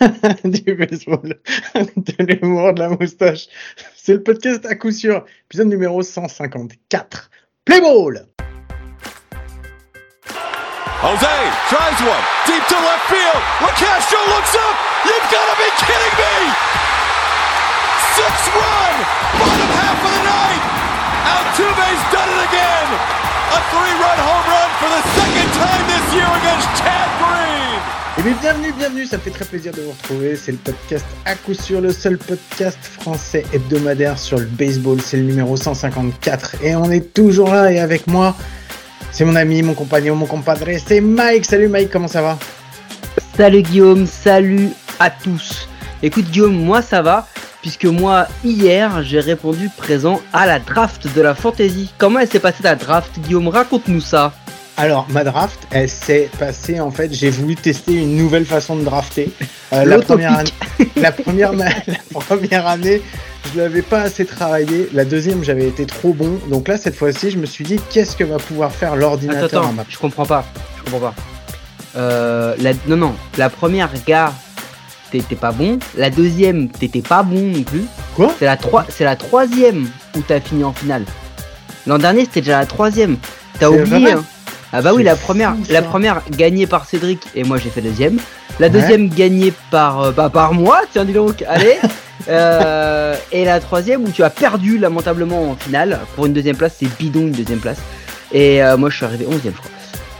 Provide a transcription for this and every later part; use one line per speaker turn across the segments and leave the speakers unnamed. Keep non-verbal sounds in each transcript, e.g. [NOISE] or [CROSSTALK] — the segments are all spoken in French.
[LAUGHS] du baseball, [LAUGHS] de l'humour, de la moustache. C'est le podcast à coup sûr, épisode numéro 154. Play ball!
Jose tries one deep to left field. LaCastro looks up. You've got to be kidding me! Six run, bottom half of the ninth. Altuve's done it again. A three-run home run for the second time this year against Chad.
Eh bien, bienvenue, bienvenue, ça fait très plaisir de vous retrouver. C'est le podcast à coup sûr, le seul podcast français hebdomadaire sur le baseball. C'est le numéro 154 et on est toujours là et avec moi, c'est mon ami, mon compagnon, mon compadre, c'est Mike. Salut Mike, comment ça va?
Salut Guillaume, salut à tous. Écoute Guillaume, moi ça va, puisque moi hier j'ai répondu présent à la draft de la fantasy. Comment elle s'est passée la draft? Guillaume Raconte-nous ça.
Alors, ma draft, elle s'est passée en fait. J'ai voulu tester une nouvelle façon de drafter. Euh, la, première année, [LAUGHS] la, première, [LAUGHS] la première année, je l'avais pas assez travaillé. La deuxième, j'avais été trop bon. Donc là, cette fois-ci, je me suis dit, qu'est-ce que va pouvoir faire l'ordinateur
Attends, attends, je comprends pas. Je comprends pas. Euh, la, non, non. La première, gars, t'étais pas bon. La deuxième, t'étais pas bon non plus.
Quoi?
C'est la, troi- la troisième où t'as fini en finale. L'an dernier, c'était déjà la troisième. T'as oublié, hein. Ah bah oui, la première, la première gagnée par Cédric et moi j'ai fait deuxième. La
Ouais.
deuxième gagnée par, euh, bah, par moi, tiens dis donc, allez. [LAUGHS] Euh, et la troisième où tu as perdu lamentablement en finale. Pour une deuxième place, c'est bidon une deuxième place. Et euh, moi je suis arrivé onzième je crois.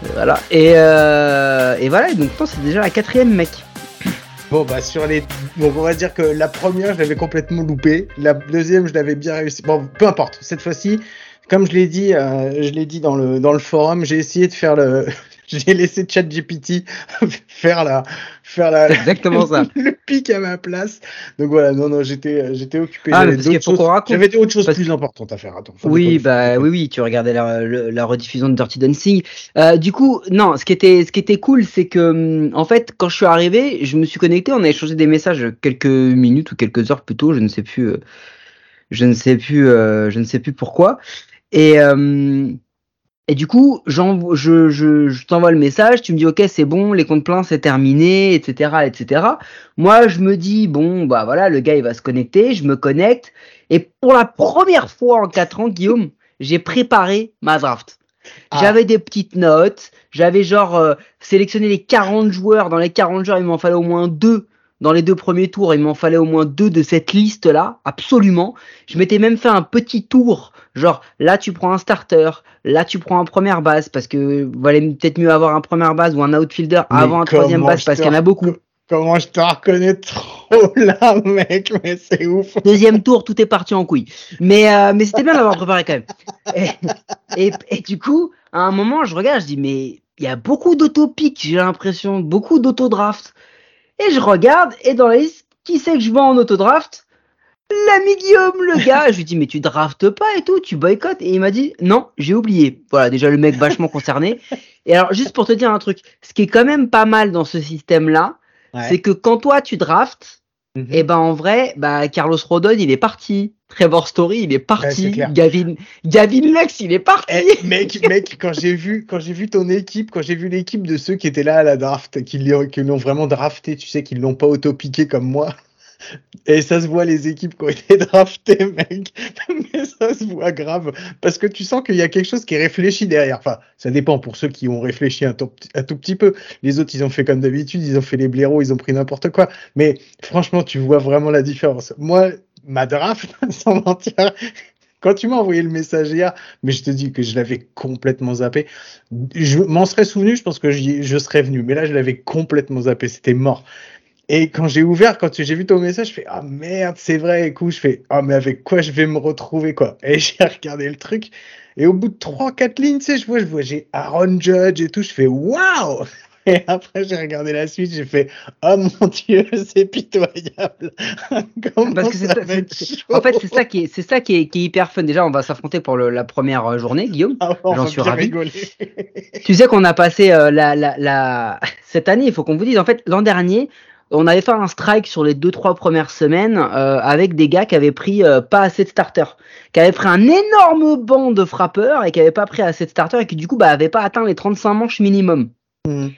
Euh, Voilà. Et, euh, et voilà, donc non, c'est déjà la quatrième mec.
Bon, bah, sur les. Donc, on va dire que la première, je l'avais complètement loupé. La deuxième, je l'avais bien réussi. Bon, peu importe. Cette fois-ci, comme je l'ai dit, euh, je l'ai dit dans le, dans le forum, j'ai essayé de faire le. [LAUGHS] J'ai laissé ChatGPT [LAUGHS] faire la, faire la,
exactement ça. [LAUGHS]
le pic à ma place. Donc voilà, non, non, j'étais, j'étais occupé.
Ah,
J'avais
parce qu'il
d'autres
faut
choses- plus importante à faire. Attends.
Oui, bah oui, oui, tu regardais la, la rediffusion de Dirty Dancing. Euh, du coup, non, ce qui était, ce qui était cool, c'est que, hum, en fait, quand je suis arrivé, je me suis connecté, on a échangé des messages quelques minutes ou quelques heures plus tôt, je ne sais plus, euh, je ne sais plus, euh, je ne sais plus pourquoi. Et, euh, et du coup, je, je, je t'envoie le message, tu me dis, ok, c'est bon, les comptes pleins, c'est terminé, etc., etc. Moi, je me dis, bon, bah voilà, le gars, il va se connecter, je me connecte. Et pour la première fois en 4 ans, Guillaume, j'ai préparé ma draft.
Ah.
J'avais des petites notes, j'avais genre euh, sélectionné les 40 joueurs. Dans les 40 joueurs, il m'en fallait au moins deux. Dans les deux premiers tours, il m'en fallait au moins deux de cette liste-là, absolument. Je m'étais même fait un petit tour, genre là tu prends un starter, là tu prends un première base, parce que valait peut-être mieux avoir un première base ou un outfielder
Mais
avant un troisième base, parce qu'il y en a beaucoup.
Comment je te reconnais trop [LAUGHS] là, mec, mais c'est ouf.
Deuxième tour, tout est parti en couille. Mais, euh, mais c'était bien d'avoir préparé quand même. Et, et, et du coup, à un moment, je regarde, je dis, mais il y a beaucoup d'autopics, j'ai l'impression, beaucoup d'autodraft. Et je regarde, et dans la liste, qui c'est que je vois en autodraft? L'ami Guillaume, le gars. Je lui dis, mais tu draftes pas et tout, tu boycottes. Et il m'a dit, non, j'ai oublié. Voilà, déjà le mec vachement concerné. Et alors, juste pour te dire un truc, ce qui est quand même pas mal dans ce système-là, c'est que quand toi tu draftes,
Mhm.
et ben en vrai, bah Carlos Rodon il est parti, Trevor Story il est parti. Gavin Gavin Lux il est parti.
Eh, mec, mec, quand j'ai vu, quand j'ai vu ton équipe, quand j'ai vu l'équipe de ceux qui étaient là à la draft, qui l'ont, qui vraiment drafté, tu sais, qu'ils l'ont pas auto-piqué comme moi. Et ça se voit les équipes qui ont été draftées, mec. [LAUGHS] Mais ça se voit grave. Parce que tu sens qu'il y a quelque chose qui est réfléchi derrière. Enfin, ça dépend pour ceux qui ont réfléchi un tout, un tout petit peu. Les autres, ils ont fait comme d'habitude, ils ont fait les blaireaux, ils ont pris n'importe quoi. Mais franchement, tu vois vraiment la différence. Moi, ma draft, [LAUGHS] sans mentir, quand tu m'as envoyé le message hier, mais je te dis que je l'avais complètement zappé. Je m'en serais souvenu, je pense que je serais venu, mais là je l'avais complètement zappé, c'était mort. Et quand j'ai ouvert, quand j'ai vu ton message, je fais ah merde, c'est vrai. Et coup, je fais ah mais avec quoi je vais me retrouver quoi? Et [LAUGHS] j'ai regardé le truc. Et au bout de trois quatre lignes, tu sais, je vois, je vois, j'ai Aaron Judge et tout. Je fais waouh. Et après, j'ai regardé la suite, j'ai fait oh mon dieu, [LAUGHS] c'est pitoyable. [LAUGHS]
Parce que c'est
ça
ça-
va être
c'est-
chaud.
En fait c'est ça qui est c'est ça qui est, qui est hyper fun. Déjà on va s'affronter pour le- la première euh, journée Guillaume.
Ah,
j'en suis ravi.
rigoler. [LAUGHS]
Tu sais qu'on a passé euh, la, la, la cette année, il faut qu'on vous dise en fait l'an dernier, on avait fait un strike sur les deux trois premières semaines euh, avec des gars qui avaient pris euh, pas assez de starters, qui avaient pris un énorme banc de frappeurs et qui avaient pas pris assez de starters et qui du coup bah avaient pas atteint les 35 manches minimum.
Mhm.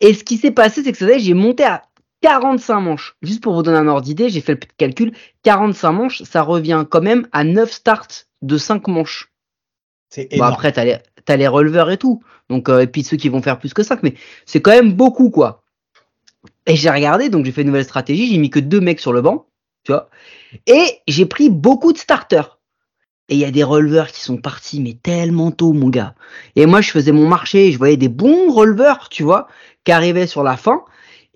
Et ce qui s'est passé, c'est que ça, j'ai monté à 45 manches. Juste pour vous donner un ordre d'idée, j'ai fait le petit calcul. 45 manches, ça revient quand même à 9 starts de 5 manches.
C'est
après, t'as les, t'as les releveurs et tout. Donc, euh, et puis ceux qui vont faire plus que 5, mais c'est quand même beaucoup, quoi. Et j'ai regardé, donc j'ai fait une nouvelle stratégie, j'ai mis que deux mecs sur le banc, tu vois. Et j'ai pris beaucoup de starters. Et il y a des releveurs qui sont partis, mais tellement tôt, mon gars. Et moi, je faisais mon marché, je voyais des bons releveurs, tu vois, qui arrivaient sur la fin.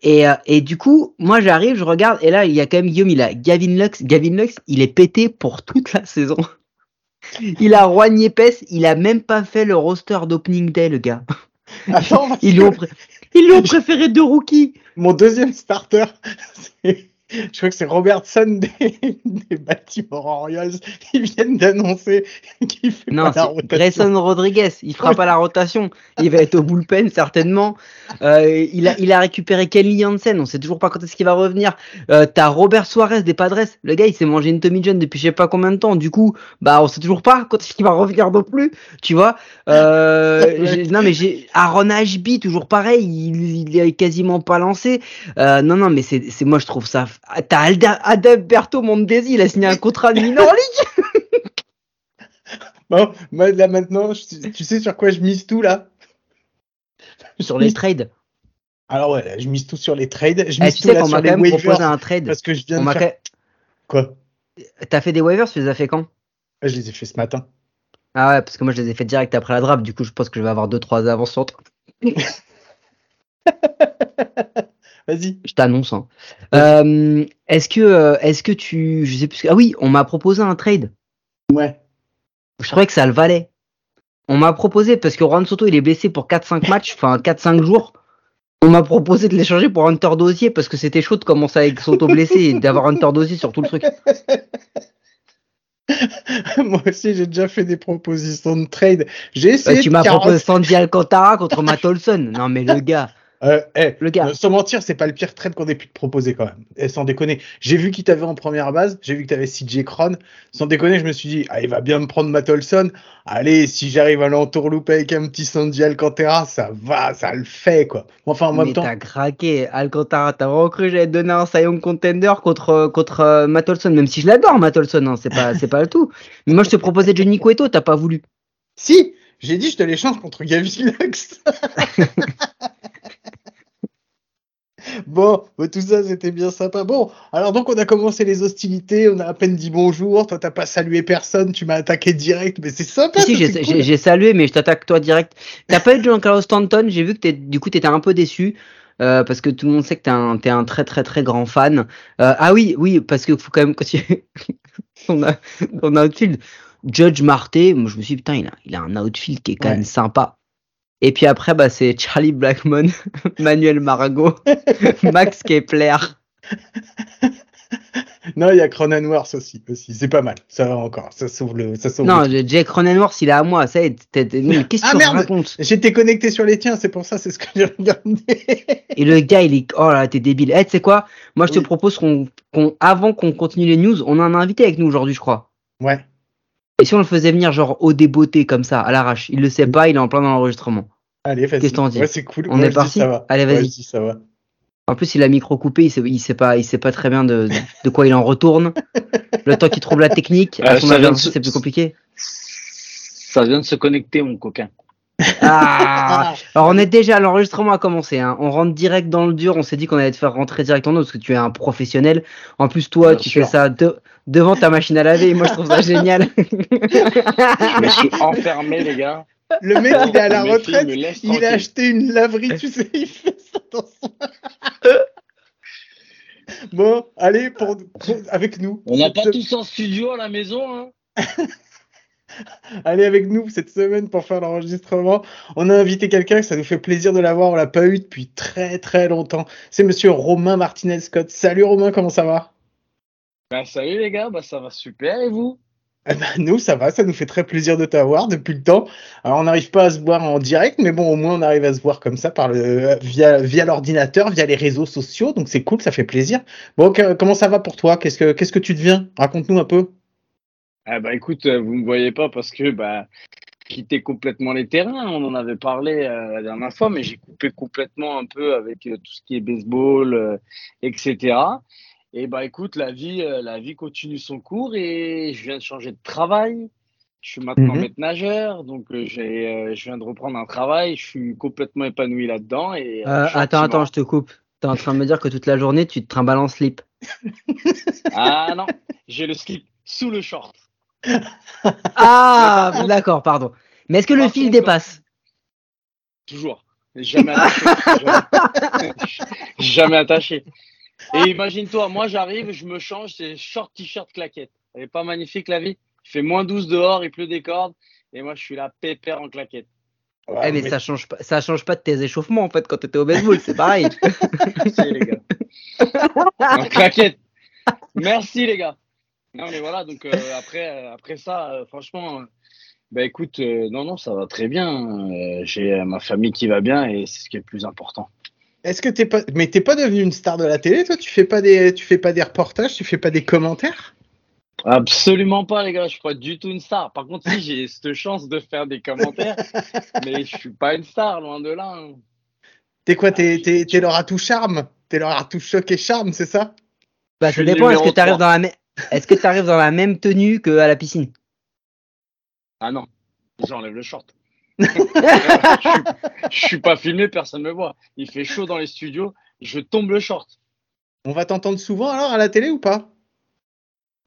Et, euh, et du coup, moi, j'arrive, je regarde, et là, il y a quand même Guillaume, il a Gavin Lux. Gavin Lux, il est pété pour toute la [LAUGHS] saison. Il a Juan Yepes, il a même pas fait le roster d'opening day, le gars. [LAUGHS]
Attends,
Ils lui ont, pré- ils lui ont préféré deux rookies.
mon deuxième starter, [LAUGHS] c'est- je crois que c'est Robertson des, [LAUGHS] des Baltimore Orioles. Ils viennent d'annoncer qu'il fait
Non,
pas la rotation.
Grayson Rodriguez. Il fera pas la rotation. Il va être au bullpen certainement. Euh, il a, il a récupéré Kenley Jansen. On sait toujours pas quand est-ce qu'il va revenir. Euh, T'as Robert Suarez des Padres. Le gars, il s'est mangé une Tommy John depuis je sais pas combien de temps. Du coup, bah, on sait toujours pas quand est-ce qu'il va revenir non plus. Tu vois. Euh, [LAUGHS] non, mais j'ai Aaron Ashby toujours pareil. Il, il est quasiment pas lancé. Euh, non, non, mais c'est moi je trouve ça. Ah, T'as Alda, Adalberto Mondesi. Il a signé un contrat de minor league. [LAUGHS]
Bon, moi, là maintenant, je- tu sais sur quoi je mise tout là?
Sur les trades.
Alors ouais, là, je mise tout sur les trades. Je
Eh,
mise
tu
tout
sais qu'on m'a quand même proposé un trade.
parce que je viens
On
de faire quoi?
T'as fait des waivers, tu les as fait quand?
Ah, Je les ai fait ce matin.
Ah ouais, parce que moi je les ai fait direct après la draft, du coup je pense que je vais avoir 2-3 avances sur toi. [LAUGHS]
Vas-y.
Je t'annonce. Hein. Euh, est-ce que, euh, est-ce que tu, je sais plus. Ah oui, on m'a proposé un trade.
Ouais.
Je trouvais que ça le valait. On m'a proposé parce que Juan Soto il est blessé pour 4-5 [LAUGHS] matchs, enfin 4-5 jours. On m'a proposé de l'échanger pour Hunter Dozier parce que c'était chaud de commencer avec Soto blessé et d'avoir Hunter Dozier sur tout le truc. [LAUGHS]
Moi aussi, j'ai déjà fait des propositions de trade. J'ai
Euh,
essayé
tu m'as proposé Sandy Alcantara contre Matt Olson. Non mais le [LAUGHS] gars,
Euh, eh,
le gars.
euh, sans mentir, c'est pas le pire trade qu'on ait pu te proposer quand même. Et sans déconner, j'ai vu qui t'avait en première base, j'ai vu que t'avais CJ Cron. Sans déconner, je me suis dit, ah, il va bien me prendre Matt Olson. Allez, si j'arrive à l'entourlouper avec un petit Sandy Alcantara, ça va, ça le fait quoi. Enfin, en même
mais
temps,
t'as craqué, Alcantara, t'as vraiment cru que j'allais te donner un Young Contender contre, contre euh, Matt Olson, même si je l'adore Matt Olson, hein, c'est pas, c'est pas le tout. Mais moi je te proposais Johnny Cueto, t'as pas voulu.
si, j'ai dit, je te l'échange contre Gavin Lux. [LAUGHS] Bon, tout ça c'était bien sympa. Bon, alors donc on a commencé les hostilités, on a à peine dit bonjour, toi t'as pas salué personne, tu m'as attaqué direct, mais c'est sympa.
Si, j'ai,
cool.
salué, mais je t'attaque toi direct. T'as pas eu de Giancarlo Stanton, j'ai vu que t'es, du coup t'étais un peu déçu. euh, parce que tout le monde sait que t'es un, un très très très grand fan. Euh, ah oui, oui, parce que faut quand même continuer. on a, on a outfield. Judge Marté, moi je me suis dit, putain, il a, il a un outfield qui est quand
Ouais.
même sympa. Et puis après, bah, c'est Charlie Blackmon, [LAUGHS] Manuel Margot, [LAUGHS] Max Kepler.
Non, il y a Cronenworth aussi, aussi. C'est pas mal. Ça va encore. Ça sauve le. Ça sauve
Non,
le-
Jake Cronenworth, il est à moi. Ça [LAUGHS] qu'est-ce que
Ah,
tu
merde
racontes?
J'étais connecté sur les tiens, c'est pour ça, c'est ce que j'ai regardé.
Et le gars, il est. Oh là, t'es débile. Eh, tu sais quoi? Moi, je te
Oui.
propose qu'on, qu'on, avant qu'on continue les news, on a un invité avec nous aujourd'hui, je crois.
ouais.
Et si on le faisait venir, genre, au débeauté, comme ça, à l'arrache Il le sait pas, il est en plein dans l'enregistrement.
Allez, vas-y.
Qu'est-ce que t'en dis
Ouais, c'est cool.
On
Moi,
est
je dis
parti
ça va.
Allez, vas-y.
Je dis ça va.
En plus, il a le micro coupé, il sait, il sait pas, il sait pas très bien de, de quoi il en retourne. Le temps qu'il trouve la technique, à
Euh,
son
se-
c'est plus compliqué.
Ça vient de se connecter, mon coquin.
Ah Alors on est déjà, l'enregistrement a commencé, hein. on rentre direct dans le dur, on s'est dit qu'on allait te faire rentrer direct en eau parce que tu es un professionnel. En plus toi,
Bien
tu
sûr.
fais ça de- devant ta machine à laver moi je trouve ça génial. [LAUGHS]
Je me suis enfermé, les gars.
Le mec, il est à la retraite. Il a acheté une laverie, tu sais, il fait ça dans son. [LAUGHS] bon, allez, pour, pour- avec nous.
On n'a pas tous en studio à la maison, hein [LAUGHS]
Allez avec nous cette semaine pour faire l'enregistrement. On a invité quelqu'un que ça nous fait plaisir de l'avoir. On l'a pas eu depuis très très longtemps. C'est monsieur Romain Martinez Scott. Salut Romain, comment ça va?
Bah, salut, les gars. Bah, ça va super. Et vous?
Eh ben, nous, ça va, ça nous fait très plaisir de t'avoir depuis le temps. Alors, on n'arrive pas à se voir en direct, mais bon, au moins, on arrive à se voir comme ça par le, via, via l'ordinateur, via les réseaux sociaux. Donc, c'est cool, ça fait plaisir. Bon, comment ça va pour toi? Qu'est-ce que, que tu deviens? Raconte-nous un peu.
Ah, bah, écoute, euh, vous me voyez pas parce que, bah, quitter complètement les terrains. On en avait parlé euh, la dernière fois, mais j'ai coupé complètement un peu avec euh, tout ce qui est baseball, etc. Et bah écoute, la vie, euh, la vie continue son cours et je viens de changer de travail. Je suis maintenant
Mhm.
maître nageur, donc euh, j'ai, euh, je viens de reprendre un travail. Je suis complètement épanoui là-dedans. Et euh,
attends, attends, je te coupe. T'es en train de me dire que toute la journée, tu te trimbales en slip. [LAUGHS]
Ah non, j'ai le slip sous le short. [LAUGHS]
Ah, d'accord, pardon. Mais est-ce que le fil
contre,
dépasse?
Toujours. Jamais attaché. jamais, [LAUGHS] jamais attaché. Et imagine-toi, moi j'arrive, je me change, c'est short t-shirt claquette. Elle est pas magnifique la vie Il fait moins 12 dehors, il pleut des cordes. Et moi je suis là pépère en claquette.
Eh, mais ça change pas, ça change pas de tes échauffements en fait quand t'étais au baseball, c'est pareil. [LAUGHS]
Merci les gars. [LAUGHS] En claquette. Merci les gars. Non mais voilà, donc euh, après, euh, après ça, euh, franchement, euh, bah écoute, euh, non, non, ça va très bien. Euh, J'ai euh, ma famille qui va bien et c'est ce qui est le plus important.
Est-ce que t'es pas, mais t'es pas devenu une star de la télé, toi? Tu fais pas des, tu fais pas des reportages, tu fais pas des commentaires?
Absolument pas, les gars. Je suis pas du tout une star. Par contre, si j'ai cette chance de faire des commentaires, [LAUGHS] mais je suis pas une star, loin de là. hein.
T'es quoi? T'es, t'es, t'es leur atout charme? T'es leur atout choc et charme, c'est ça?
Bah,
Je
ça dépend. Est-ce que
numéro
t'arrives
3.
dans la même, est-ce que t'arrives dans la même tenue qu'à la piscine?
Ah non, j'enlève le short. Je, suis, je suis pas filmé, personne me voit. Il fait chaud dans les studios, je tombe le short.
On va t'entendre souvent alors à la télé ou pas?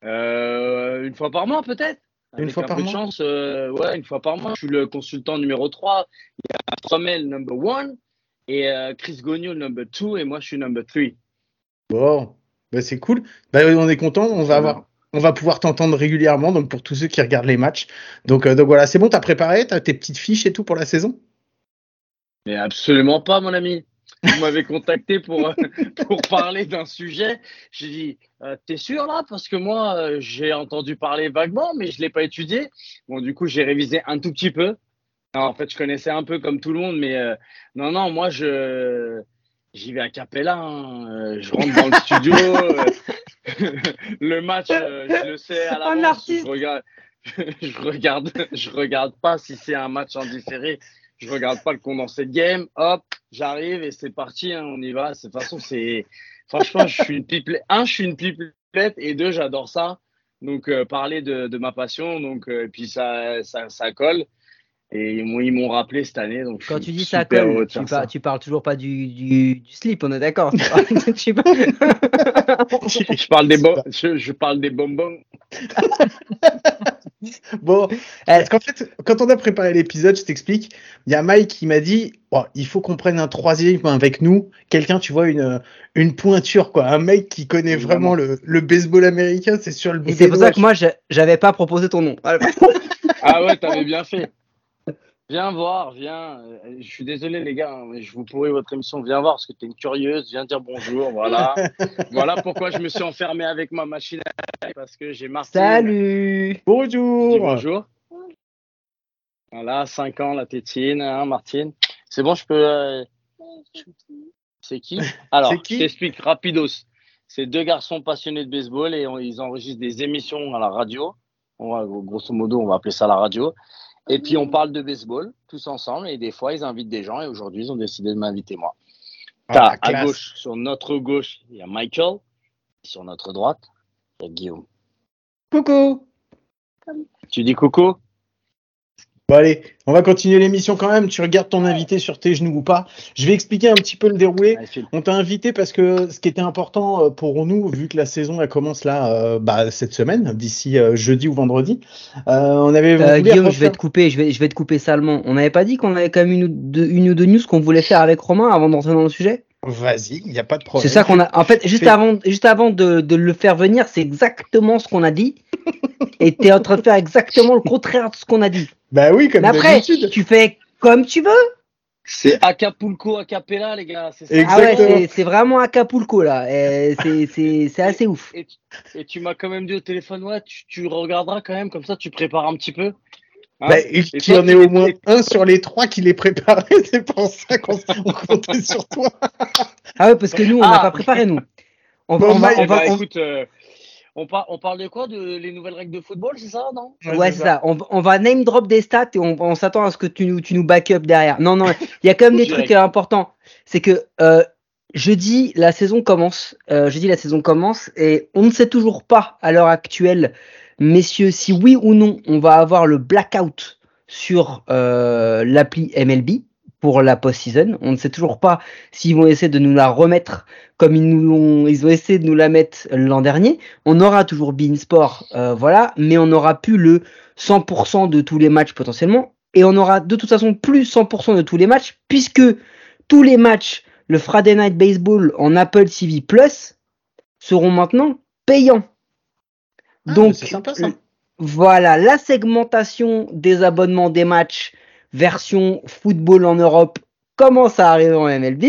Euh, une fois par mois, peut-être.
Une
Avec
fois
un
par
peu de
mois?
chance, euh, ouais, une fois par mois. Je suis le consultant numéro 3. Il y a Tromel number 1 et euh, Chris Gogno number 2 et moi je suis number 3.
Bon, bah c'est cool. Bah on est content. On va avoir, on va pouvoir t'entendre régulièrement. Donc pour tous ceux qui regardent les matchs. Donc euh, donc voilà, c'est bon. T'as préparé, t'as tes petites fiches et tout pour la saison?
Mais absolument pas, mon ami. Vous m'avez contacté pour, euh, [LAUGHS] parler d'un sujet. J'ai dit, euh, t'es sûr là? Parce que moi, j'ai entendu parler vaguement, mais je l'ai pas étudié. Bon, du coup, j'ai révisé un tout petit peu. En fait, je connaissais un peu comme tout le monde, mais non, non, moi, je j'y vais à Capella. hein. Je rentre dans le studio. Le match, euh, je le sais à l'avance. Je regarde, [LAUGHS] je regarde, je regarde pas si c'est un match en différé. Je regarde pas le condensé de game. Hop, j'arrive et c'est parti. hein, on y va. De toute façon, c'est franchement, je suis une pipelette. Un, je suis une pipelette et deux, j'adore ça. Donc euh, parler de, de ma passion. Donc euh, et puis ça, ça, ça colle. Et ils m'ont, ils m'ont rappelé cette année. Donc je
Quand tu dis ça colle, tu, par-
ça.
tu parles toujours pas du, du, du slip, on est d'accord. [LAUGHS]
Je parle des je, je parle des bonbons. [LAUGHS]
Bon, parce qu'en fait, quand on a préparé l'épisode, je t'explique, il y a Mike qui m'a dit, oh, il faut qu'on prenne un troisième avec nous, quelqu'un, tu vois, une, une pointure, quoi, un mec qui connaît vraiment le, le baseball américain, c'est sur le
Et c'est pour ça que moi, je- j'avais pas proposé ton nom.
Ah ouais, t'avais bien fait. Viens voir, viens. Euh, Je suis désolé les gars, hein, mais je vous pourris votre émission. Viens voir parce que t'es une curieuse. Viens dire bonjour. Voilà. [LAUGHS] voilà pourquoi je me suis enfermé avec ma machine à parce que j'ai Martine.
Salut
Bonjour.
bonjour. Voilà, 5 ans la tétine, hein, Martine. C'est bon, je peux. euh, C'est qui? Alors,
C'est qui?
je t'explique rapidos. C'est deux garçons passionnés de baseball et on- ils enregistrent des émissions à la radio. On va, grosso modo, on va appeler ça la radio. Et puis on parle de baseball tous ensemble et des fois ils invitent des gens et aujourd'hui ils ont décidé de m'inviter moi. T'as
Ah,
à
classe.
gauche, sur notre gauche, il y a Michael. Sur notre droite, il y a Guillaume.
Coucou.
Tu dis coucou?
Bon allez, on va continuer l'émission quand même. Tu regardes ton invité sur tes genoux ou pas. Je vais expliquer un petit peu le déroulé. On t'a invité parce que ce qui était important euh, pour nous, vu que la saison elle commence là, euh, bah, cette semaine, d'ici euh, jeudi ou vendredi, euh, on avait
Euh, Guillaume, je vais te couper, je vais, je vais te couper salement. On n'avait pas dit qu'on avait quand même une ou, deux, une ou deux news qu'on voulait faire avec Romain avant d'entrer dans le sujet?
Vas-y, il n'y a pas de problème.
C'est ça qu'on a. En fait, juste
Fais-
avant, juste avant de, de le faire venir, c'est exactement ce qu'on a dit. Et t'es en train de faire exactement le contraire de ce qu'on a dit.
Bah oui, comme
Mais après, tu fais comme tu veux.
C'est Acapulco, Acapella, les gars. C'est ça.
Ah ouais, c'est- c'est vraiment Acapulco là. Et C'est c'est- c'est assez ouf.
Et, tu- et tu m'as quand même dit au téléphone, ouais, tu, tu regarderas quand même, comme ça tu prépares un petit peu. Hein
Bah, et
Et
tu
toi,
en
tu
es au
les-
moins un sur les trois qui l'est préparé, [LAUGHS] c'est pour ça qu'on on comptait sur toi.
Ah ouais, parce que nous, on n'a
Ah.
pas préparé nous. On,
Bon,
on va,
Mike,
on
Eh
va,
bah,
on-
écoute, euh, on, par- on parle de quoi De les nouvelles règles de football, c'est ça, non?
Ouais, c'est ça. On, va- on va name drop des stats et on, on s'attend à ce que tu nous, tu nous back up derrière. Non, non, il y a quand même [LAUGHS] des trucs euh, importants. C'est que euh, jeudi, la saison commence. Euh, jeudi, la saison commence et on ne sait toujours pas à l'heure actuelle, messieurs, si oui ou non on va avoir le blackout sur euh, l'appli MLB pour la post-season. On ne sait toujours pas s'ils vont essayer de nous la remettre comme ils nous l'ont, ils ont essayé de nous la mettre l'an dernier. On aura toujours Beansport, euh, voilà, mais on n'aura plus le 100% de tous les matchs potentiellement. Et on aura de toute façon plus 100% de tous les matchs, puisque tous les matchs, le Friday Night Baseball en Apple TV Plus, seront maintenant payants.
Ah,
Donc,
sympa ça.
voilà, la segmentation des abonnements des matchs version football en Europe commence à arriver en MLB.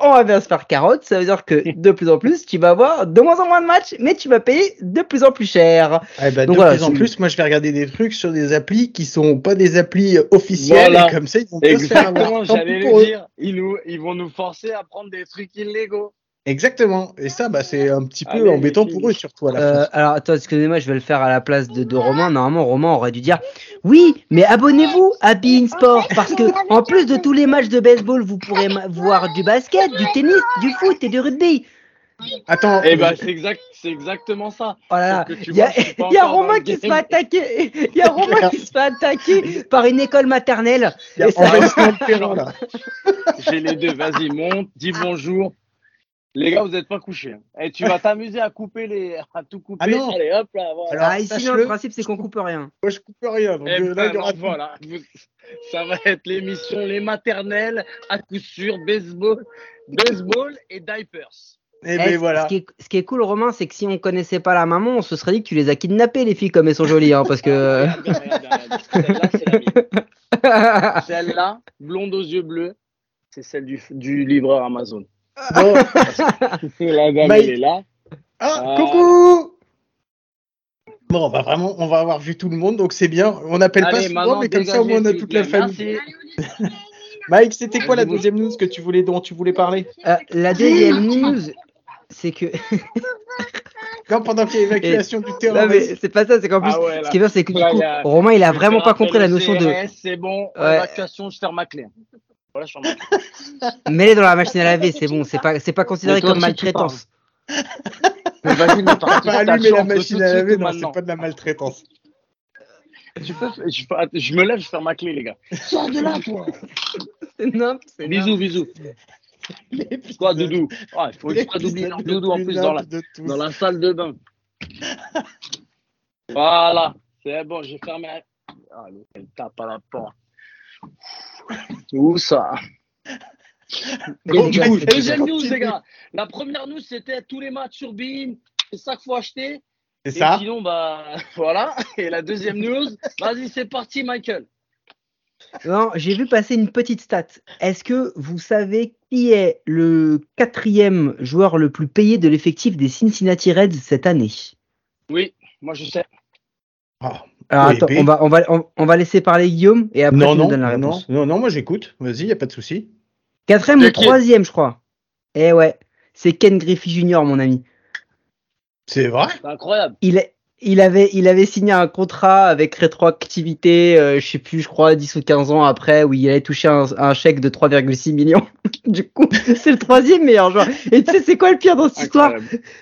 On va bien se faire carotte, ça veut dire que [LAUGHS] de plus en plus, tu vas avoir de moins en moins de matchs, mais tu vas payer de plus en plus cher.
Eh ben,
Donc
de
voilà,
plus en plus, moi je vais regarder des trucs sur des applis qui sont pas des applis officielles
Voilà.
et comme ça vont
Exactement, j'allais le dire. Nous, ils vont nous forcer à prendre des trucs illégaux.
Exactement. Et ça, bah, c'est un petit peu
Allez,
embêtant pour eux surtout à la
Euh,
fin.
alors, attends, excusez-moi, je vais le faire à la place de, de Romain. Normalement, Romain aurait dû dire Oui, mais abonnez-vous à Bein Sport parce que, en plus de tous les matchs de baseball, vous pourrez voir du basket, du tennis, du foot et du rugby.
Attends.
Eh ben, c'est exact, c'est exactement ça.
Oh là là.
Sauf que tu
Il y a, [LAUGHS] y Romain qui se fait attaquer. Il y a Romain qui se fait attaquer par une école maternelle. [LAUGHS]
J'ai les deux. Vas-y, monte, dis bonjour. Les gars, vous n'êtes pas couchés. hein. Et tu vas [LAUGHS] t'amuser à couper les, à tout couper.
Ah non.
Allez, hop là. Voilà.
Alors,
ah, ici, non, le principe, c'est qu'on coupe rien.
Moi je coupe rien. Donc,
Eh
euh, là,
ben
il y aura
non, voilà. Vous- [LAUGHS] Ça va être l'émission Les Maternelles, à coup sûr, baseball, baseball et diapers.
Et
Eh,
ben
ce-
voilà.
ce, qui est, ce qui est cool, Romain, c'est que si on connaissait pas la maman, on se serait dit que tu les as kidnappées, les filles, comme elles sont jolies. Hein, parce que.
Regarde, regarde, regarde. Celle-là, c'est la mienne. [LAUGHS] Celle-là, blonde aux yeux bleus, c'est celle du, du livreur Amazon.
Bon. [LAUGHS]
La dame,
Mike.
elle est là.
Ah,
Ah.
coucou Bon, on va vraiment, on va avoir vu tout le monde, donc c'est bien. On n'appelle pas souvent,
maman,
mais comme ça, au moins, on a toute la famille. [LAUGHS] Mike, c'était quoi la deuxième news que tu voulais, dont tu voulais parler?
Euh, la deuxième news, c'est que. [LAUGHS]
Non, pendant qu'il y a évacuation du terrain.
Non, mais c'est pas ça, c'est qu'en plus,
Ah ouais, là.
ce qui est bien, c'est que du coup,
il a-
Romain, il a vraiment pas compris la notion de
CRS, C'est bon,
Ouais.
évacuation, je ferme ma clé. Voilà, je
mêler [LAUGHS] dans la machine à laver, c'est bon, c'est pas, c'est pas considéré
toi
comme maltraitance.
Mais vas-y, mais par
Pas allumer la machine à laver, non,
maintenant.
c'est pas de la maltraitance.
Tu peux, je, je me lève, je ferme ma clé, les gars. Sors de là, [LAUGHS] toi.
C'est.
Bisous, bisous. Quoi, Doudou Ah, Il faut exprès d'oublier leur Doudou en plus dans la, dans la salle de bain. Voilà, c'est bon, j'ai fermé. la- Ah, elle tape à la porte. Où ça deuxième news, les gars. La première news, c'était tous les matchs sur Beam. C'est ça qu'il faut acheter.
C'est
Et
ça
sinon, bah, [LAUGHS] voilà. Et la deuxième news, vas-y, c'est parti, Michael.
Non, j'ai vu passer une petite stat. Est-ce que vous savez qui est le quatrième joueur le plus payé de l'effectif des Cincinnati Reds cette année?
Oui, moi je sais.
Ah,
Alors attends, on va, on, va, on, on va laisser parler Guillaume et après
Non,
tu nous
non,
donnes la
non,
réponse.
non, non, moi j'écoute. Vas-y, y a pas de souci.
Quatrième ou troisième, je crois. Eh ouais, c'est Ken Griffey Jr., mon ami.
C'est vrai?
C'est incroyable.
Il, il, avait, il avait signé un contrat avec rétroactivité, euh, je sais plus, je crois, 10 ou 15 ans après, où il allait toucher un, un chèque de 3,6 millions. [LAUGHS] du coup, c'est le troisième meilleur joueur. Et tu sais, c'est quoi le pire dans cette histoire?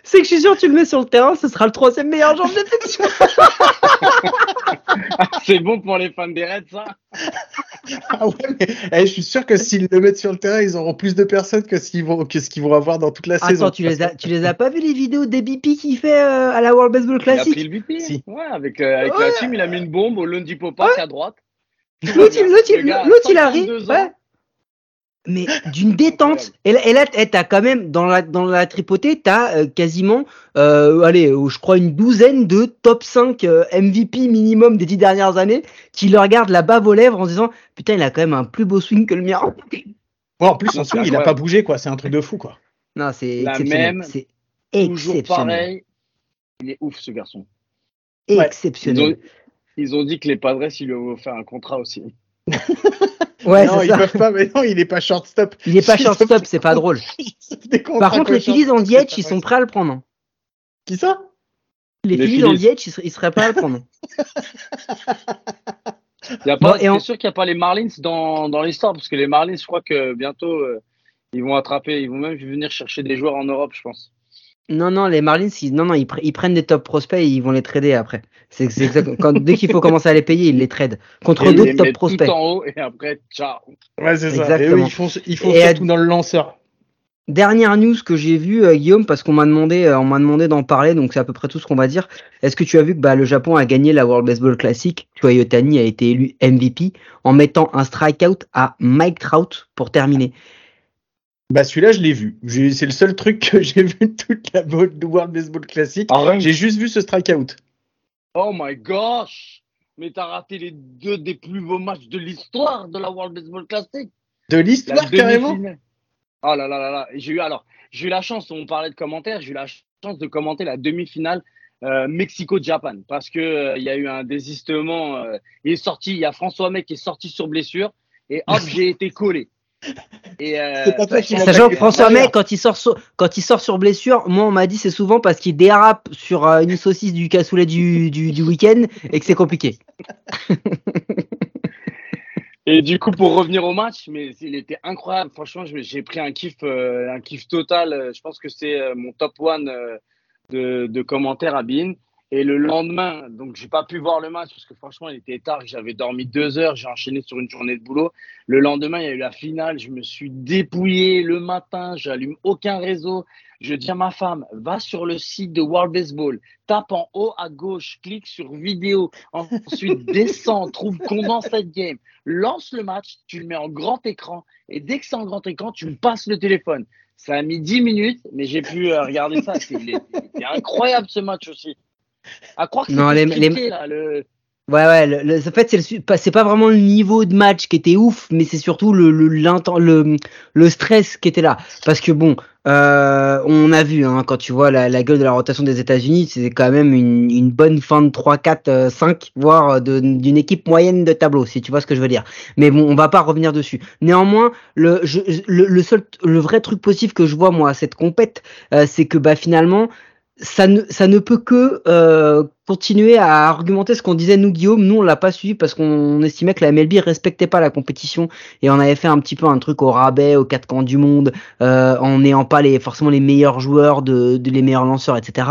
C'est que je suis sûr que tu le mets sur le terrain, ce sera le troisième meilleur joueur de l'effectif. [LAUGHS] [LAUGHS]
C'est bon pour les fans des Reds, ça
Ah ouais, mais eh, je suis sûr que s'ils le mettent sur le terrain, ils auront plus de personnes que ce qu'ils vont, que ce qu'ils vont avoir dans toute la saison.
Attends, tu les, as, tu les as pas vu les vidéos d'ABP qu'il fait euh, à la World Baseball Classic?
Si.
Ouais, avec, euh, avec
Ouais.
la team, il a mis une bombe au Lundi Popak à droite.
L'autre, il, arrive.
52 ans.
ouais. Mais d'une [LAUGHS] détente. Et là, et là eh, t'as quand même, dans la, dans la tripotée, t'as euh, quasiment, euh, allez, je crois une douzaine de top 5 euh, MVP minimum des dix dernières années qui le regardent la bave aux lèvres en se disant Putain, il a quand même un plus beau swing que le mien. [LAUGHS]
Bon, en plus,
c'est
swing, il a pas bougé, quoi. C'est un truc de fou, quoi.
Non, c'est exceptionnel.
même,
C'est exceptionnel.
pareil. Il est ouf, ce garçon.
Ouais.
Ils ont,
Exceptionnel.
ils ont dit que les Padres, ils lui ont offert un contrat aussi. [LAUGHS]
Ouais,
non, ils
ça.
peuvent pas, mais non, il est pas shortstop.
Il est pas shortstop, c'est pas drôle. [LAUGHS] Par contre, les Phillies en DH, ils sont prêts à le prendre. hein.
Qui ça?
Les
Les
Phillies
Phillies.
DH, ils seraient, pas à le prendre. [LAUGHS]
Y a pas,
Bon, et en-
C'est sûr qu'il n'y a pas les Marlins dans, dans l'histoire, parce que les Marlins, je crois que bientôt, euh, ils vont attraper, ils vont même venir chercher des joueurs en Europe, je pense.
Non, non, les Marlins, ils, non, non, ils, pre- ils prennent des top prospects et ils vont les trader après. C'est c'est exact. Quand, dès qu'il faut commencer à les payer, ils les tradent contre d'autres
les
top prospects.
tout en haut, et après, ciao.
Ouais, c'est ça. Et eux, ils font, ils font
Et,
surtout
euh,
dans le lanceur.
Dernière news que j'ai vue, euh, Guillaume, parce qu'on m'a demandé, euh, on m'a demandé d'en parler, donc c'est à peu près tout ce qu'on va dire. Est-ce que tu as vu que bah, le Japon a gagné la World Baseball Classic? Tu vois, Yotani a été élu MVP en mettant un strikeout à Mike Trout pour terminer.
Bah, celui-là, je l'ai vu. C'est le seul truc que j'ai vu de toute la World Baseball Classic.
Arrête.
J'ai juste vu ce strikeout.
Oh my gosh! Mais t'as raté les deux des plus beaux matchs de l'histoire de la World Baseball Classic.
De l'histoire, carrément.
Oh là là là là. J'ai eu alors, j'ai eu la chance. On parlait de commentaires. J'ai eu la chance de commenter la demi-finale euh, Mexico-Japan parce que euh, il y a eu un désistement. euh, il est sorti. Il y a François Mec qui est sorti sur blessure et hop, [LAUGHS] j'ai été collé. Et euh,
pas
bah,
Sachant que François May, quand il sort sur, quand il sort sur blessure, moi on m'a dit c'est souvent parce qu'il dérape sur euh, une saucisse du cassoulet du, du, du week-end et que c'est compliqué. [LAUGHS]
Et du coup, pour revenir au match, mais il était incroyable. Franchement, j'ai pris un kiff, euh, un kiff total. Euh, Je pense que c'est euh, mon top one euh, de, de commentaires à Bein. Et le lendemain, donc j'ai pas pu voir le match parce que franchement, il était tard. J'avais dormi deux heures. J'ai enchaîné sur une journée de boulot. Le lendemain, il y a eu la finale. Je me suis dépouillé le matin. J'allume aucun réseau. Je dis à ma femme, va sur le site de World Baseball, tape en haut à gauche, clique sur vidéo, ensuite [LAUGHS] descends, trouve Condensed Game, lance le match, tu le mets en grand écran et dès que c'est en grand écran, tu me passes le téléphone. Ça a mis 10 minutes, mais j'ai pu euh, regarder ça. C'est il est- il était incroyable ce match aussi. À croire que
Non,
c'était
les- les-
truqué, là, le...
Ouais, ouais, le, le- en fait, c'est pas, vraiment le niveau de match qui était ouf, mais c'est surtout le, le, le, stress qui était là. Parce que bon, euh, on a vu, hein, quand tu vois la, la gueule de la rotation des États-Unis, c'est quand même une, une bonne fin de 3, 4, euh, 5, voire euh, d'une équipe moyenne de tableau, si tu vois ce que je veux dire. Mais bon, on va pas revenir dessus. Néanmoins, le, je, le, le seul, le vrai truc positif que je vois, moi, à cette compète, euh, c'est que, bah, finalement, ça ne, ça ne peut que euh, continuer à argumenter ce qu'on disait nous Guillaume. Nous on l'a pas suivi parce qu'on estimait que la MLB respectait pas la compétition et on avait fait un petit peu un truc au rabais aux quatre camps du monde euh, en n'ayant pas les forcément les meilleurs joueurs, de, de les meilleurs lanceurs, etc.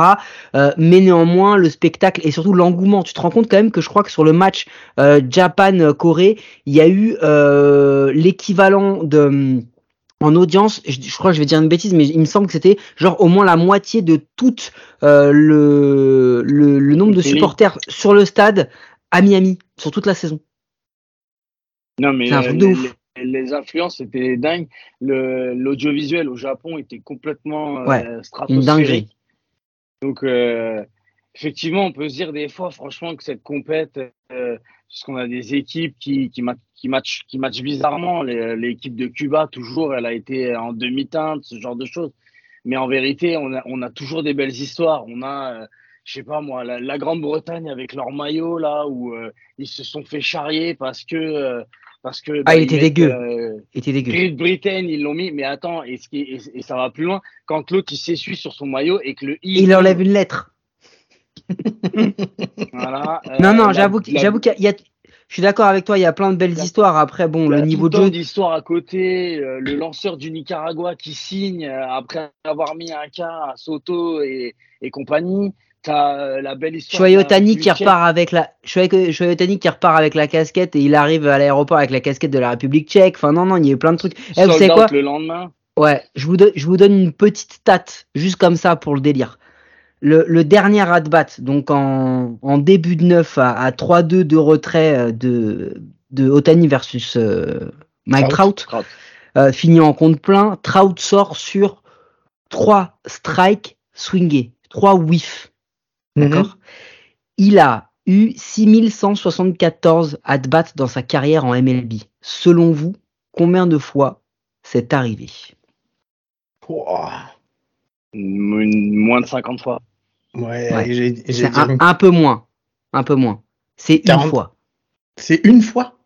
Euh, mais néanmoins le spectacle et surtout l'engouement. Tu te rends compte quand même que je crois que sur le match euh, Japan-Corée, il y a eu euh, l'équivalent de en audience, je, je crois que je vais dire une bêtise, mais il me semble que c'était genre au moins la moitié de tout euh, le, le, le nombre de supporters sur le stade à Miami sur toute la saison.
Non, mais
un
euh,
truc de
les,
ouf.
les- les influences étaient dingues. L'audiovisuel au Japon était complètement euh,
Ouais,
stratosphérique. Donc, euh, effectivement, on peut se dire des fois, franchement, que cette compète, parce qu'on a des équipes qui, qui, qui, matchent, qui matchent bizarrement. L'équipe de Cuba, toujours, elle a été en demi-teinte, ce genre de choses. Mais en vérité, on a, on a toujours des belles histoires. On a, euh, je sais pas moi, la, la Grande-Bretagne avec leur maillot, là, où euh, ils se sont fait charrier parce que. euh, parce que
Ah, il
ils
était
mettent,
dégueu.
euh,
Il était dégueu.
Britain, ils l'ont mis, mais attends, et, et ça va plus loin, quand l'autre il s'essuie sur son maillot et que le I.
Il enlève une lettre.
Voilà, euh,
non, non, j'avoue, que-
la-
j'avoue qu'il y a, je suis d'accord avec toi, il y a plein de belles histoires. Après, bon, le niveau de jeu.
d'histoire à côté, euh, le lanceur du Nicaragua qui signe euh, après avoir mis un cas à Soto et, et compagnie. T'as euh, la belle histoire.
Ohtani qui repart avec la qui repart avec la casquette et il arrive à l'aéroport avec la casquette de la République tchèque. Enfin non non, il y a eu plein de trucs. vous savez quoi
le lendemain.
Ouais, je vous, donne, je vous donne une petite stat, juste comme ça pour le délire. Le, le dernier at-bat, donc en, en début de neuf à, à 3-2 de retrait euh, de, de Otani versus euh, Mike Trout,
Trout.
euh, fini en compte plein. Trout sort sur 3 strikes swingés, 3 whiffs.
Mhm.
D'accord? Il a eu 6174 at-bats dans sa carrière en MLB. Selon vous, combien de fois c'est arrivé?
Une- Moins de 50 fois.
Ouais,
Ouais.
j'ai- j'ai
C'est
dit-
un, un peu moins. Un peu moins. C'est une
40.
fois.
C'est une fois?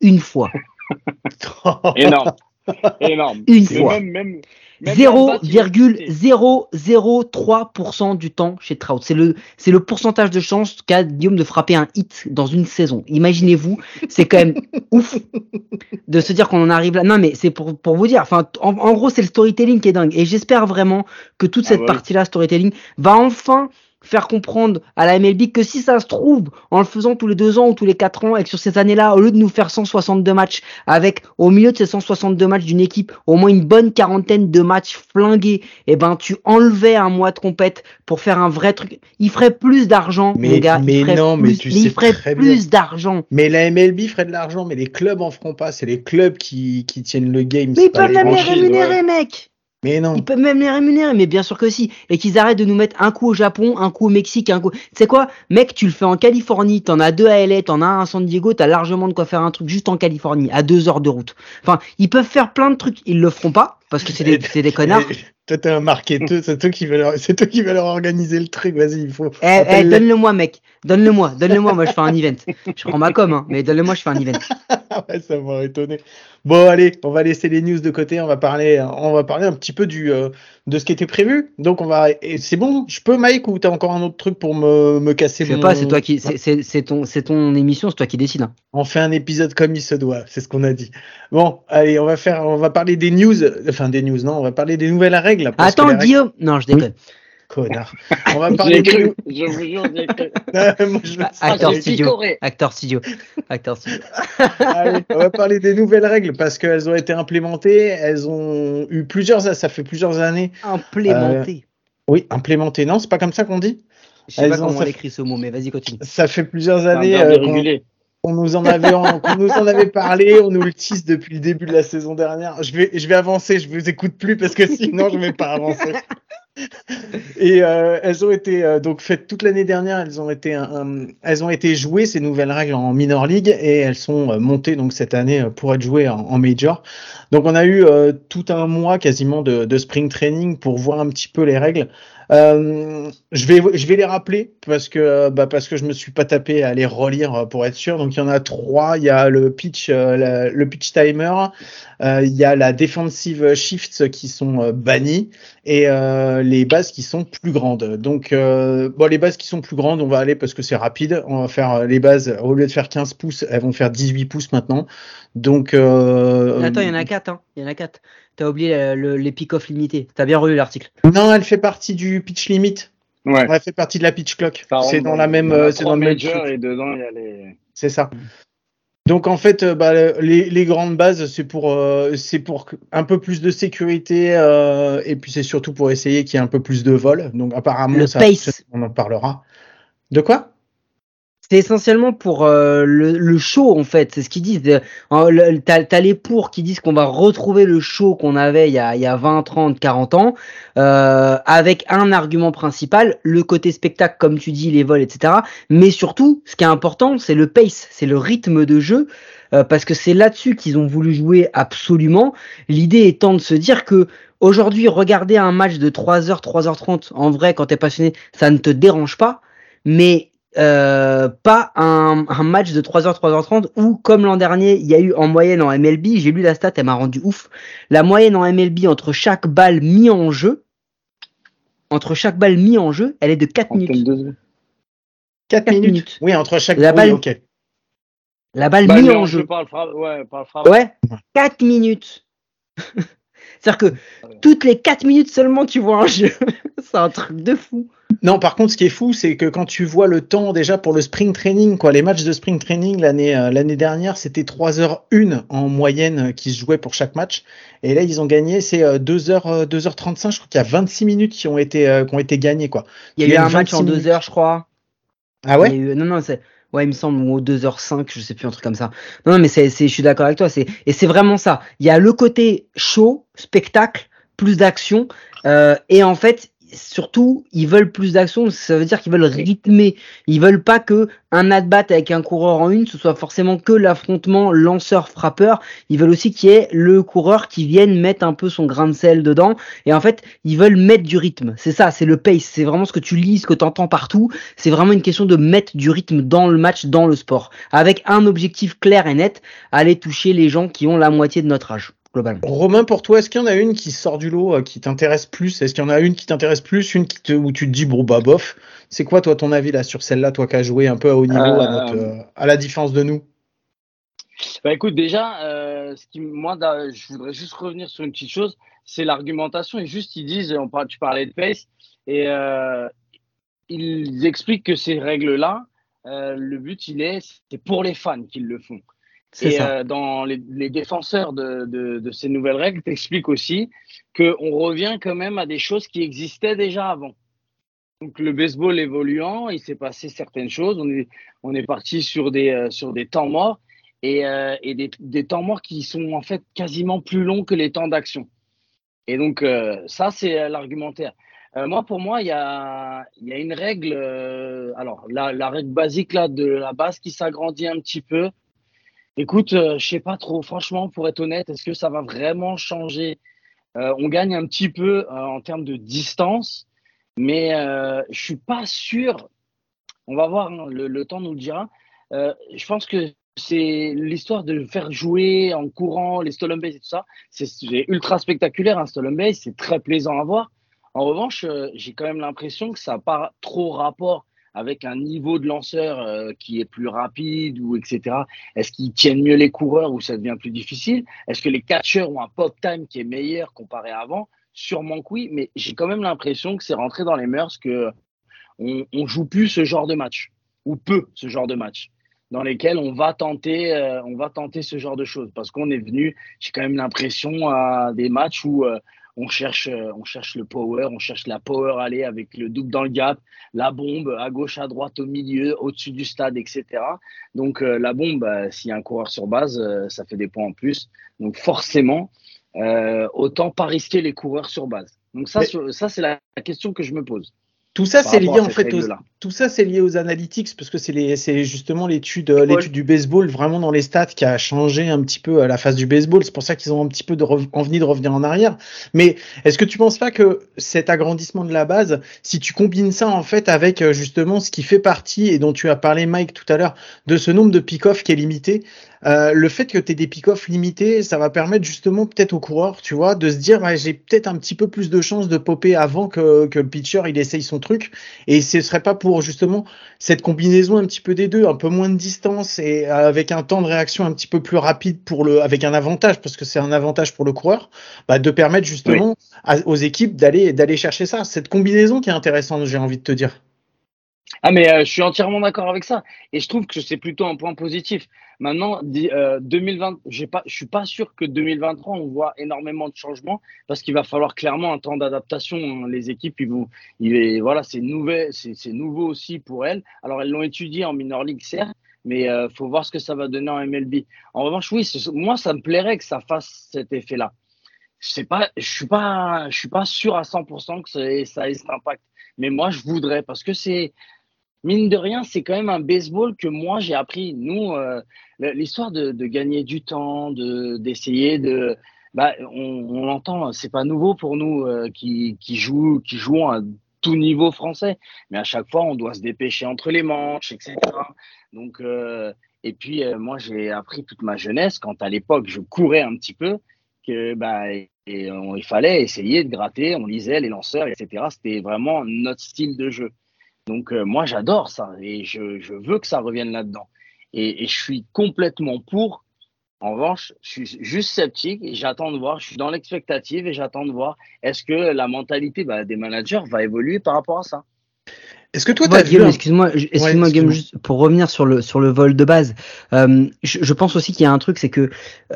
Une fois. [LAUGHS]
Énorme. [LAUGHS] Énorme.
Une fois.
Même, même, même Lambert, il a quitté.
0,003% du temps chez Trout. C'est le, c'est le pourcentage de chance qu'a Guillaume de frapper un hit dans une saison. Imaginez-vous, c'est quand même [LAUGHS] ouf de se dire qu'on en arrive là. Non, mais c'est pour, pour vous dire, enfin, en, en gros, c'est le storytelling qui est dingue. Et j'espère vraiment que toute
Ah
cette
ouais.
partie-là, storytelling, va enfin faire comprendre à la MLB que si ça se trouve, en le faisant tous les deux ans ou tous les quatre ans, et que sur ces années-là, au lieu de nous faire 162 matchs, avec au milieu de ces 162 matchs d'une équipe, au moins une bonne quarantaine de matchs flingués, et ben tu enlevais un mois de compète pour faire un vrai truc. Il ferait plus d'argent,
Mais-
gars.
mais
il
non, mais tu sais
ferait
très
plus d'argent.
Mais la MLB ferait de l'argent, mais les clubs en feront pas. C'est les clubs qui, qui tiennent le game.
Mais ils peuvent même les rémunérer, mec.
Mais non.
Ils peuvent même les rémunérer, mais bien sûr que si. Et qu'ils arrêtent de nous mettre un coup au Japon, un coup au Mexique, un coup. Tu sais quoi, mec, tu le fais en Californie, t'en as deux à LA, t'en as un à San Diego, t'as largement de quoi faire un truc juste en Californie, à deux heures de route. Enfin, ils peuvent faire plein de trucs, ils le feront pas, parce que c'est des, c'est des connards. [LAUGHS]
Toi, t'es un marketeur, c'est toi qui vas leur, c'est toi qui vas leur organiser le truc. Vas-y, il faut.
Eh, eh,
appelle-les.
donne-le-moi, mec. Donne-le-moi, donne-le-moi. Moi, je fais un event. Je prends ma com, hein, mais donne-le-moi, je fais un event. [LAUGHS]
Ah [LAUGHS] ouais, ça m'aurait étonné. Bon, allez, on va laisser les news de côté. On va parler, on va parler un petit peu du, euh, de ce qui était prévu. Donc, on va. et C'est bon, je peux, Mike, ou t'as encore un autre truc pour me, me casser
Je sais
mon-
pas, c'est toi qui, c'est- c'est ton, ton émission, c'est toi qui décide. hein.
On fait un épisode comme il se doit, c'est ce qu'on a dit. Bon, allez, on va faire, on va parler des news, enfin des news, non, on va parler des nouvelles règles.
Attends,
les règles-
Guillaume. Non, je déconne.
Connard. On va [LAUGHS] parler des
cru, je vous jure, j'ai cru. [LAUGHS]
Moi, je le sais.
Ah, Acteur studio. Acteur studio. Acteur [LAUGHS] studio.
Allez, on va parler des nouvelles règles parce qu'elles ont été implémentées, elles ont eu plusieurs, ça fait plusieurs années.
Implémenté.
Oui, implémentées, non, c'est pas comme ça qu'on dit.
je sais pas
ont-
comment on écrit ce mot, mais vas-y, continue.
Ça fait plusieurs années euh, on nous en avait, parlé, on nous le tease depuis le début de la saison dernière. Je vais, avancer, je vous écoute plus parce que sinon je vais pas avancer. Et euh, elles ont été euh, donc faites toute l'année dernière. Elles ont été, jouées ces nouvelles règles en minor league et elles sont euh, montées donc cette année pour être jouées en, major. Donc on a eu tout un mois quasiment de spring training pour voir un petit peu les règles. Euh, je vais je vais les rappeler parce que bah parce que je me suis pas tapé à les relire euh, pour être sûr. Donc il y en a trois. Il y a le pitch euh, le pitch timer. euh, il y a la defensive shifts qui sont euh, bannis et euh, les bases qui sont plus grandes. Donc euh, bon les bases qui sont plus grandes, on va aller parce que c'est rapide. On va faire euh, les bases au lieu de faire 15 pouces, elles vont faire 18 pouces maintenant. Donc euh,
Attends, il y en a quatre, hein. Il y en a quatre. T'as oublié le- les pick-off limités. T'as bien relu l'article.
non, elle fait partie du pitch limit.
Ouais.
Elle fait partie de la pitch clock. C'est dans la même
il y en a
c'est dans le même
majors
truc.
et dedans, il y a les.
C'est ça. Donc en fait, euh, bah, les, les grandes bases, c'est pour, euh, c'est pour un peu plus de sécurité euh, et puis c'est surtout pour essayer qu'il y ait un peu plus de vol. Donc apparemment,
Le
ça,
pace.
on en parlera. De quoi?
C'est essentiellement pour euh, le, le show en fait, c'est ce qu'ils disent. Euh, T'as t'as les pour qui disent qu'on va retrouver le show qu'on avait il y, a, il y a 20, 30, 40 ans, euh, avec un argument principal, le côté spectacle comme tu dis, les vols, etc. Mais surtout, ce qui est important, c'est le pace, c'est le rythme de jeu, euh, parce que c'est là-dessus qu'ils ont voulu jouer absolument. L'idée étant de se dire que aujourd'hui, regarder un match de 3h, 3h30, en vrai, quand t'es passionné, ça ne te dérange pas, mais euh, pas un, un match de 3h, 3h30 où, comme l'an dernier, il y a eu en moyenne en MLB, j'ai lu la stat, elle m'a rendu ouf, la moyenne en MLB entre chaque balle mise en jeu, entre chaque balle mise en jeu, elle est de 4
Trentaine
minutes.
de-
4
Quatre
minutes.
minutes.
Oui, entre chaque
La
oui,
balle-
ok.
La balle
Bah,
mise en jeu.
le fra- Ouais, frappe.
Ouais, 4 minutes. [LAUGHS] C'est-à-dire que toutes les 4 minutes seulement, tu vois un jeu. [LAUGHS] C'est un truc de fou.
Non, par contre, ce qui est fou, c'est que quand tu vois le temps déjà pour le spring training, quoi, les matchs de spring training l'année euh, l'année dernière, c'était 3h01 en moyenne euh, qui se jouait pour chaque match. Et là, ils ont gagné, c'est euh, 2h, euh, 2h35. Je crois qu'il y a 26 minutes qui ont été, euh, qui ont été gagnées, quoi.
Il y a eu un match
26
en 2
minutes.
heures, je crois.
Ah ouais?
eu- Non, non, c'est. Ouais, il me semble, ou aux 2h05, je sais plus, un truc comme ça. Non, non mais c'est, c'est, je suis d'accord avec toi. C'est, et c'est vraiment ça. Il y a le côté show, spectacle, plus d'action. Euh, et en fait, surtout, ils veulent plus d'action. Ça veut dire qu'ils veulent rythmer. Ils veulent pas que un at-bat avec un coureur en une, ce soit forcément que l'affrontement lanceur-frappeur. Ils veulent aussi qu'il y ait le coureur qui vienne mettre un peu son grain de sel dedans. Et en fait, ils veulent mettre du rythme. C'est ça, c'est le pace. C'est vraiment ce que tu lis, ce que tu entends partout. C'est vraiment une question de mettre du rythme dans le match, dans le sport. Avec un objectif clair et net, aller toucher les gens qui ont la moitié de notre âge. Globalement.
Romain, pour toi, est-ce qu'il y en a une qui sort du lot, euh, qui t'intéresse plus? Est-ce qu'il y en a une qui t'intéresse plus, une qui te, où tu te dis, bon, bah, bof C'est quoi, toi, ton avis là sur celle-là, toi qui as joué un peu à haut niveau, à, notre,
Euh,
euh, à la différence de nous?
Bah écoute, déjà, euh, ce qui, moi, da- je voudrais juste revenir sur une petite chose, c'est l'argumentation. Et juste, ils disent, on parle, tu parlais de pace, et euh, ils expliquent que ces règles-là, euh, le but, il est, c'est pour les fans qu'ils le font. Et euh, dans les, les défenseurs de, de, de ces nouvelles règles, t'expliquent aussi qu'on revient quand même à des choses qui existaient déjà avant. Donc le baseball évoluant, il s'est passé certaines choses. On est, on est parti sur des, euh, sur des temps morts et, euh, et des, des temps morts qui sont en fait quasiment plus longs que les temps d'action. Et donc ça, c'est l'argumentaire. Moi, pour moi, il y a, il y a une règle. alors la, la règle basique là de la base qui s'agrandit un petit peu. Écoute, euh, je sais pas trop. Franchement, pour être honnête, est-ce que ça va vraiment changer? Euh, On gagne un petit peu euh, en termes de distance, mais euh, je suis pas sûr. On va voir, hein, le, temps nous le dira. Je pense que c'est l'histoire de faire jouer en courant les stolen base et tout ça. C'est ultra spectaculaire un stolen base, c'est très plaisant à voir. En revanche, j'ai quand même l'impression que ça n'a pas trop rapport avec un niveau de lanceur euh, qui est plus rapide ou etc. Est-ce qu'ils tiennent mieux les coureurs ou ça devient plus difficile? Est-ce que les catcheurs ont un pop time qui est meilleur comparé à avant? Sûrement que oui, mais j'ai quand même l'impression que c'est rentré dans les mœurs que on, joue plus ce genre de match ou peu ce genre de match dans lesquels on va tenter, euh, on va tenter ce genre de choses parce qu'on est venu. J'ai quand même l'impression à des matchs où euh, on cherche, euh, on cherche le power, on cherche la power aller avec le double dans le gap, la bombe à gauche, à droite, au milieu, au-dessus du stade, etc. Donc euh, la bombe, bah, s'il y a un coureur sur base, euh, ça fait des points en plus. Donc forcément, euh, autant pas risquer les coureurs sur base. Donc ça,
Mais-
ça c'est la question que je me pose.
Tout ça, c'est lié en fait aux, tout ça, c'est lié aux analytics parce que c'est justement l'étude, l'étude du baseball vraiment dans les stats qui a changé un petit peu euh, la phase du baseball. C'est pour ça qu'ils ont un petit peu de envie de revenir en arrière. Mais est-ce que tu penses pas que cet agrandissement de la base, si tu combines ça en fait avec euh, justement ce qui fait partie et dont tu as parlé Mike tout à l'heure, de ce nombre de pick-off qui est limité, euh, le fait que tu aies des pick-off limités, ça va permettre justement peut-être aux coureurs, tu vois, de se dire j'ai peut-être un petit peu plus de chances de popper avant que, que le pitcher il essaye son truc. Et ce serait pas pour justement cette combinaison un petit peu des deux, un peu moins de distance et avec un temps de réaction un petit peu plus rapide pour le, avec un avantage parce que c'est un avantage pour le coureur, bah, de permettre justement à- aux équipes d'aller d'aller chercher ça. Cette combinaison qui est intéressante, j'ai envie de te dire.
Ah mais euh, je suis entièrement d'accord avec ça et je trouve que c'est plutôt un point positif. Maintenant, euh, 2020, j'ai pas, je suis pas sûr que 2023 on voit énormément de changements parce qu'il va falloir clairement un temps d'adaptation. hein. Les équipes, ils vont, il est, voilà, c'est nouveau, aussi pour elles. Alors elles l'ont étudié en minor league certes, mais euh, faut voir ce que ça va donner en MLB. En revanche, oui, moi ça me plairait que ça fasse cet effet-là. Je je suis pas, je suis pas sûr à 100% que ça ait cet impact. Mais moi, je voudrais parce que c'est mine de rien, c'est quand même un baseball que moi j'ai appris. Nous, euh, l'histoire de, gagner du temps, de d'essayer de, bah, on, on l'entend, c'est pas nouveau pour nous euh, qui qui jouent qui jouons à tout niveau français, mais à chaque fois on doit se dépêcher entre les manches, etc. Donc euh, et puis moi j'ai appris toute ma jeunesse quand à l'époque je courais un petit peu que bah et on- il fallait essayer de gratter, on lisait les lanceurs, etc. C'était vraiment notre style de jeu. Donc euh, moi j'adore ça et je, je veux que ça revienne là-dedans. Et, et je suis complètement pour. En revanche, je suis juste sceptique et j'attends de voir. Je suis dans l'expectative et j'attends de voir est-ce que la mentalité bah, des managers va évoluer par rapport à ça?
Est-ce que toi,
Ouais, Guillaume,
un-
excuse-moi, excuse-moi,
excuse-moi.
Guillaume, juste pour revenir sur le sur le vol de base. euh, je, je pense aussi qu'il y a un truc, c'est que,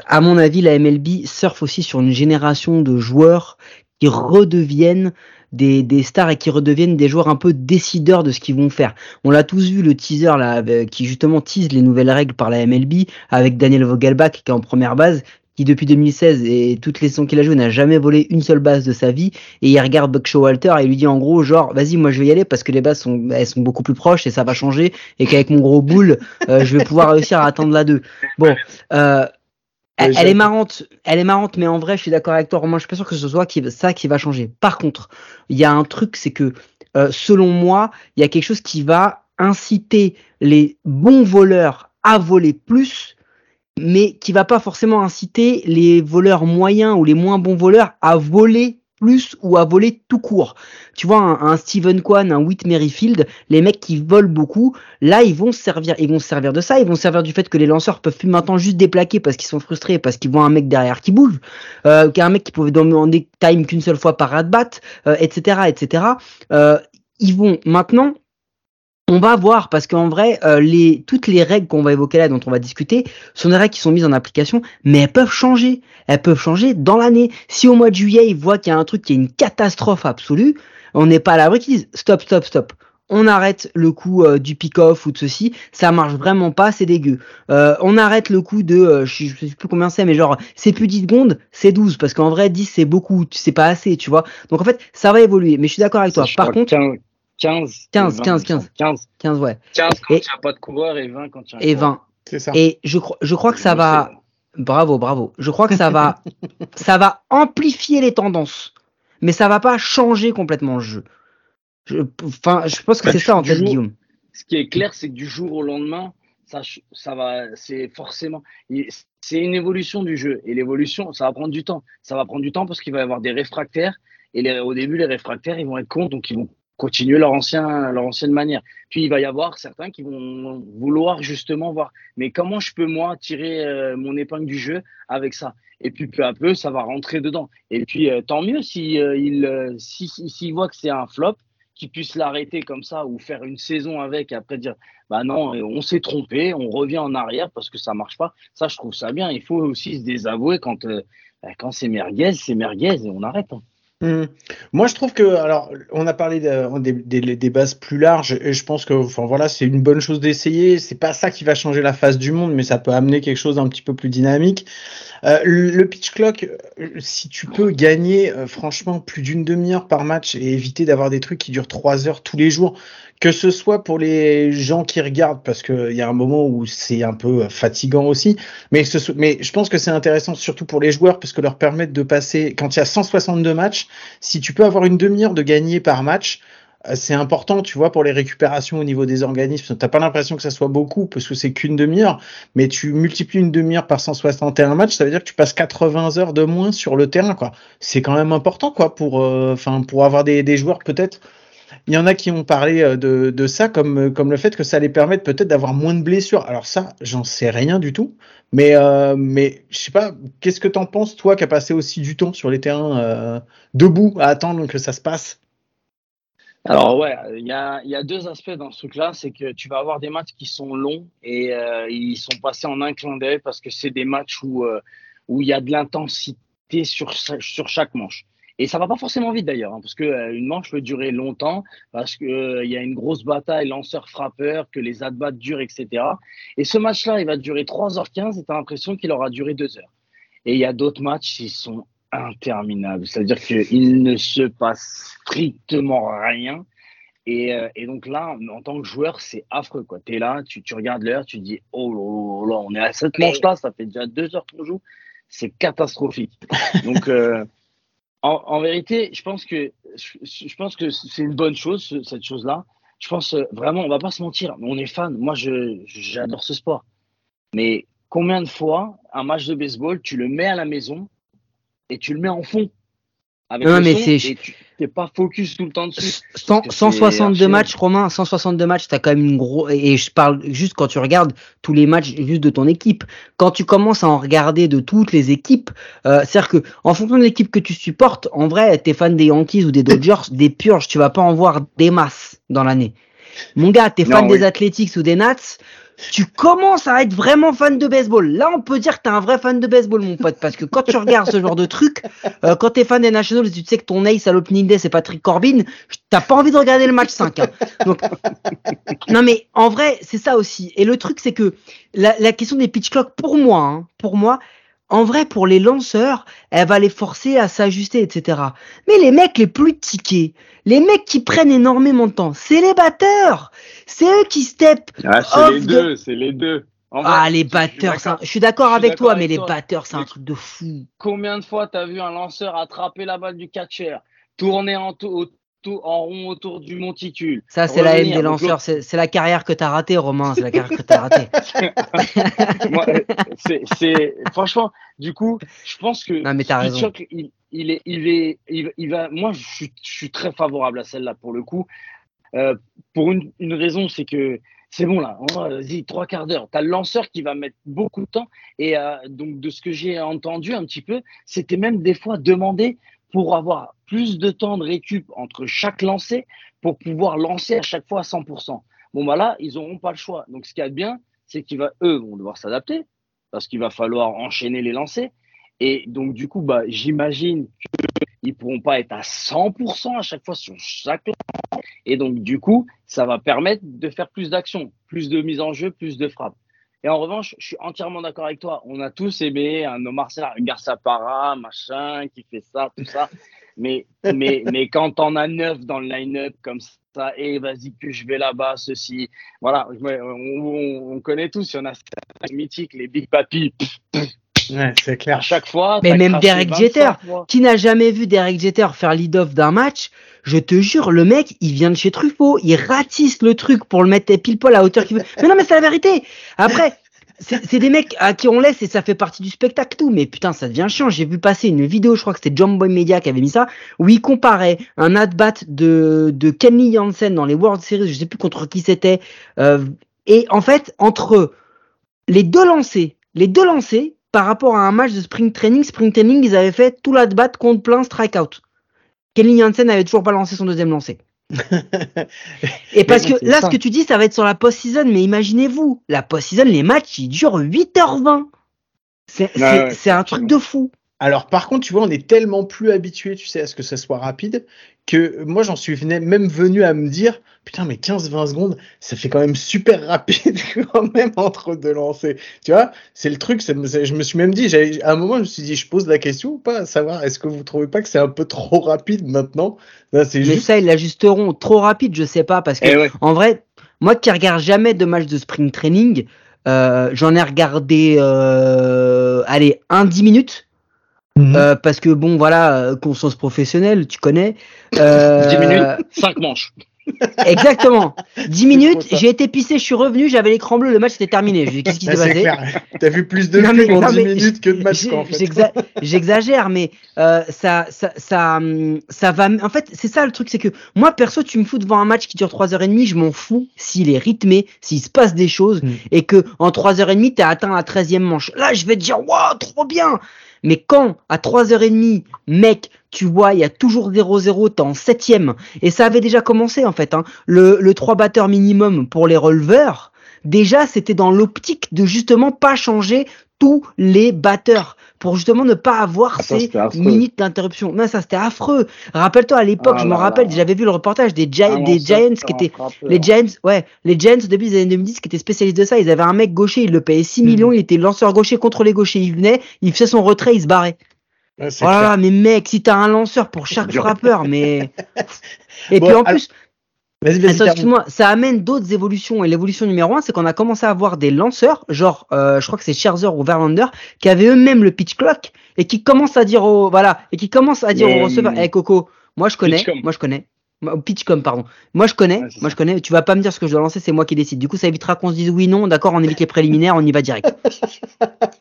à mon avis, la MLB surfe aussi sur une génération de joueurs qui redeviennent des, des stars et qui redeviennent des joueurs un peu décideurs de ce qu'ils vont faire. On l'a tous vu le teaser là, avec- qui justement tease les nouvelles règles par la MLB avec Daniel Vogelbach qui est en première base, qui depuis 2016 et toutes les saisons qu'il a joué n'a jamais volé une seule base de sa vie et il regarde Buck Showalter et lui dit en gros genre vas-y moi je vais y aller parce que les bases sont elles sont beaucoup plus proches et ça va changer et qu'avec mon gros boule euh, je vais pouvoir réussir à atteindre la 2 bon euh, elle, est marrante, elle est marrante, mais en vrai, je suis d'accord avec toi. Romain, je suis pas sûr que ce soit qui, ça qui va changer. Par contre, il y a un truc, c'est que euh, selon moi, il y a quelque chose qui va inciter les bons voleurs à voler plus mais qui va pas forcément inciter les voleurs moyens ou les moins bons voleurs à voler plus ou à voler tout court. Tu vois, un, un Steven Kwan, un Whit Merrifield, les mecs qui volent beaucoup, là, ils vont se servir, ils vont se servir de ça, ils vont se servir du fait que les lanceurs peuvent plus maintenant juste déplaquer parce qu'ils sont frustrés, parce qu'ils voient un mec derrière qui bouge, euh, qu'un mec qui pouvait demander time qu'une seule fois par at-bat, euh, etc., etc. Ils vont maintenant on va voir parce qu'en vrai, euh, les, toutes les règles qu'on va évoquer là, dont on va discuter, sont des règles qui sont mises en application, mais elles peuvent changer. Elles peuvent changer dans l'année. Si au mois de juillet, ils voient qu'il y a un truc qui est une catastrophe absolue, on n'est pas à l'abri qu'ils disent stop, stop, stop. On arrête le coup euh, du pick-off ou de ceci, ça marche vraiment pas, c'est dégueu. Euh, on arrête le coup de, euh, je, je sais plus combien c'est, mais genre c'est plus 10 secondes, c'est 12, parce qu'en vrai 10 c'est beaucoup, c'est pas assez, tu vois. Donc en fait, ça va évoluer, mais je suis d'accord avec toi. Par contre,
15,
15,
20,
15, 15.
15,
15 ouais.
15 quand n'y a pas de coureur et 20 quand il y a un
Et
coureur.
20.
C'est ça.
Et je crois, je crois que ça va, Bravo, bravo. Je crois que ça va, [LAUGHS] ça va amplifier les tendances, mais ça va pas changer complètement le jeu. Je, enfin, je pense que
Bah,
c'est ça en tête,
jour-
Guillaume.
Ce qui est clair, c'est que du jour au lendemain, ça, va, c'est forcément, c'est une évolution du jeu. Et l'évolution, ça va prendre du temps. Ça va prendre du temps parce qu'il va y avoir des réfractaires. Et les- au début, les réfractaires, ils vont être contre, donc ils vont continuer leur, ancien, leur ancienne manière. Puis il va y avoir certains qui vont vouloir justement voir, mais comment je peux moi tirer euh, mon épingle du jeu avec ça? Et puis peu à peu, ça va rentrer dedans. Et puis euh, tant mieux si euh, si, si- voit que c'est un flop, qu'il puisse l'arrêter comme ça ou faire une saison avec et après dire bah non, on s'est trompé, on revient en arrière parce que ça marche pas. Ça, je trouve ça bien. Il faut aussi se désavouer quand, bah, quand c'est merguez, c'est merguez et on arrête. hein.
Hmm. Moi, je trouve que, alors, on a parlé de- des, bases plus larges, et je pense que, enfin voilà, c'est une bonne chose d'essayer. C'est pas ça qui va changer la face du monde, mais ça peut amener quelque chose d'un petit peu plus dynamique. Euh, le le pitch clock, euh, si tu peux gagner, euh, franchement, plus d'une demi-heure par match et éviter d'avoir des trucs qui durent trois heures tous les jours, que ce soit pour les gens qui regardent, parce qu'il y a un moment où c'est un peu euh, fatigant aussi, mais, je pense que c'est intéressant surtout pour les joueurs parce que leur permettre de passer, quand il y a 162 matchs, si tu peux avoir une demi-heure de gagner par match, euh, c'est important, tu vois, pour les récupérations au niveau des organismes. T'as pas l'impression que ça soit beaucoup parce que c'est qu'une demi-heure, mais tu multiplies une demi-heure par 161 matchs, ça veut dire que tu passes 80 heures de moins sur le terrain, quoi. C'est quand même important, quoi, pour, euh, pour avoir des joueurs peut-être. Il y en a qui ont parlé euh, de, ça comme, euh, comme le fait que ça les permette peut-être d'avoir moins de blessures. Alors ça, j'en sais rien du tout. Mais, euh, mais je sais pas, qu'est-ce que t'en penses, toi, qui as passé aussi du temps sur les terrains euh, debout à attendre que ça se passe?
Alors ouais, il y a, deux aspects dans ce truc-là, c'est que tu vas avoir des matchs qui sont longs et ils sont passés en un clin d'œil parce que c'est des matchs où il y a de l'intensité sur chaque manche. Et ça va pas forcément vite d'ailleurs, hein, parce que euh, une manche peut durer longtemps, parce que euh, y a une grosse bataille lanceur-frappeur, que les at-bats durent, etc. Et ce match-là, il va durer 3h15 et tu as l'impression qu'il aura duré 2 heures. Et il y a d'autres matchs qui sont interminables, c'est-à-dire qu'il ne se passe strictement rien. Et, euh, et donc là, en tant que joueur, c'est affreux. Tu es là, tu, tu regardes l'heure, tu te dis Oh là là, on est à cette manche-là, ça fait déjà deux heures qu'on joue. C'est catastrophique. Donc, en, en vérité, je pense que, je, pense que c'est une bonne chose, ce- cette chose-là. Je pense euh, vraiment, on va pas se mentir, on est fan. Moi, j'adore ce sport. Mais combien de fois, un match de baseball, tu le mets à la maison et tu le mets en fond? Avec
Non, mais c'est-
tu n'es pas focus tout le temps dessus.
Cent-
que c'est
162
archi
matchs, Romain, 162 matchs, t'as quand même une grosse. Et je parle juste quand tu regardes tous les matchs juste de ton équipe. Quand tu commences à en regarder de toutes les équipes, euh, c'est-à-dire que en fonction de l'équipe que tu supportes, en vrai, t'es fan des Yankees ou des Dodgers, des purges, tu vas pas en voir des masses dans l'année. Mon gars, t'es fan des. Athletics ou des Nats, tu commences à être vraiment fan de baseball. Là, on peut dire que t'es un vrai fan de baseball, mon pote, parce que quand tu regardes ce genre de truc, euh, quand t'es fan des Nationals, tu sais que ton ace à l'opening day c'est Patrick Corbin, t'as pas envie de regarder le match 5. hein. Donc, [LAUGHS] non mais en vrai, c'est ça aussi. Et le truc, c'est que la, la question des pitch clock, pour moi, hein, pour moi, en vrai, pour les lanceurs, elle va les forcer à s'ajuster, etc. Mais les mecs les plus tickets, les mecs qui prennent énormément de temps, c'est les batteurs. C'est eux qui step.
Ah, c'est les
de-
deux, c'est les deux. En
Ah,
vrai,
les
je suis
batteurs, je suis d'accord avec
d'accord
toi,
avec
mais les batteurs, c'est un truc de fou.
Combien de fois t'as vu un lanceur attraper la balle du catcher, tourner en tou- en rond autour du monticule.
Ça, c'est la haine des lanceurs. C'est la carrière que t'as ratée, Romain. C'est la carrière que ratée. [LAUGHS]
Moi, euh, c'est, c'est- franchement, du coup, je pense que
Non, mais t'as raison.
Shock, il, il est, il est, il, il va. Moi, je suis, je suis très favorable à celle-là pour le coup. Euh, pour une, une raison, c'est que c'est bon là. Vas-y, trois quarts d'heure. T'as le lanceur qui va mettre beaucoup de temps. Et euh, donc, de ce que j'ai entendu un petit peu, c'était même des fois demandé pour avoir plus de temps de récup entre chaque lancer pour pouvoir lancer à chaque fois à 100%. Bon, bah là, ils n'auront pas le choix. Donc, ce qu'il y a bien, c'est qu'ils vont devoir s'adapter parce qu'il va falloir enchaîner les lancers. Et donc, du coup, bah, j'imagine qu'ils ne pourront pas être à 100% à chaque fois sur chaque lancé. Et donc, du coup, ça va permettre de faire plus d'actions, plus de mise en jeu, plus de frappe. Et en revanche, je suis entièrement d'accord avec toi. On a tous aimé un Omar Sy, un Garça Para, machin, qui fait ça, tout ça. [LAUGHS] Mais, mais, mais quand on a neuf dans le line-up comme ça, et vas-y que je vais là-bas, ceci. Voilà, ouais, on, on- on connaît tous, il y en a certains mythiques, les Big Papi.
Ouais, c'est
À
clair.
chaque fois.
Mais même Derek
25
Jeter. Qui n'a jamais vu Derek Jeter faire lead-off d'un match Je te jure, le mec, il vient de chez Truffaut. Il ratisse le truc pour le mettre pile poil à la hauteur qu'il veut. Mais non, mais c'est la vérité. Après, c'est c'est des mecs à qui on laisse et ça fait partie du spectacle tout. Mais putain, ça devient chiant. J'ai vu passer une vidéo, je crois que c'était John Boy Media qui avait mis ça, où il comparait un at-bat de, de Kenley Jansen dans les World Series, je sais plus contre qui c'était. euh, et en fait, entre les deux lancers, les deux lancers, par rapport à un match de spring training, spring training, ils avaient fait tout l'at-bat contre plein strikeout. Kenley Jansen avait toujours pas lancé son deuxième lancé. [LAUGHS] Et parce que là,
ça.
ce que tu dis, ça va être sur la post-season, mais imaginez-vous, la post-season, les matchs, ils durent 8h20. C'est c'est-
ouais,
c'est un truc de fou.
Alors, par contre, tu vois, on est tellement plus habitué, tu sais, à ce que ça soit rapide, que moi, j'en suis même venu à me dire, putain, mais 15-20 secondes, ça fait quand même super rapide, [LAUGHS] quand même, entre deux lancers. Tu vois, c'est le truc, ça me- ça- je me suis même dit, à un moment, je me suis dit, je pose la question ou pas, à savoir, est-ce que vous trouvez pas que c'est un peu trop rapide maintenant? Là,
Mais
juste.
ça, ils l'ajusteront trop rapide, je sais pas, parce que
Eh ouais.
En vrai, moi qui regarde jamais de match de spring training, euh, j'en ai regardé, euh, allez, un 10 minutes.
Mhm.
euh, parce que bon, voilà, euh, conscience professionnelle, tu connais. Euh,
10 minutes, 5 manches.
Exactement. 10
trop
minutes, j'ai été pissé, je suis revenu, j'avais l'écran bleu, le match était terminé. Je dis, Qu'est-ce qui
Là, [LAUGHS]
s'est passé.
T'as vu plus de
Non, mais-
en
non,
10
mais
minutes que de quoi, en fait.
j'exa- J'exagère, mais euh, ça, ça, ça, ça va. En fait, c'est ça le truc, c'est que moi, perso, tu me fous devant un match qui dure 3h30, je m'en fous s'il est rythmé, s'il se passe des choses,
Mm.
et que en 3h30, t'as atteint la 13e manche. Là, je vais te dire, waouh, trop bien! Mais quand, à 3h30, mec, tu vois, il y a toujours 0-0, t'es en 7 et ça avait déjà commencé, en fait, hein. Le, le 3 batteurs minimum pour les releveurs, déjà, c'était dans l'optique de justement pas changer tous les batteurs pour justement ne pas avoir
Ah, ça,
ces minutes d'interruption. Non, ça c'était affreux. Rappelle-toi à l'époque,
Ah
je m'en
là
rappelle,
là.
j'avais vu le reportage des, Gi-
Un
des Giants qui étaient les Giants, ouais, les Giants au début des années 2010 qui étaient spécialistes de ça, ils avaient un mec gaucher, ils le payaient 6
Mhm.
millions, il était lanceur gaucher contre les gauchers, il venait, il faisait son retrait, il se barrait.
Ouais, c'est
Oh là
clair.
là, mais mec, si t'as un lanceur pour [LAUGHS] chaque frappeur, mais [LAUGHS] et
Bon,
puis en plus,
Vas-y, vas-y,
Attends,
termine.
excuse-moi, ça amène d'autres évolutions. Et l'évolution numéro un, c'est qu'on a commencé à avoir des lanceurs, genre, euh, je crois que c'est Scherzer ou Verlander, qui avaient eux-mêmes le pitch clock et qui commencent à dire au, voilà, et qui commencent à dire au receveur,
hum,
eh Coco, moi je connais,
Pitchcom.
moi je connais. Moi, Pitchcom, pardon. Moi je connais,
Ouais,
moi je connais. Tu vas pas me dire ce que je dois lancer, c'est moi qui décide. Du coup, ça évitera qu'on se dise oui, non, d'accord, on évite les préliminaires, on y va direct. [LAUGHS]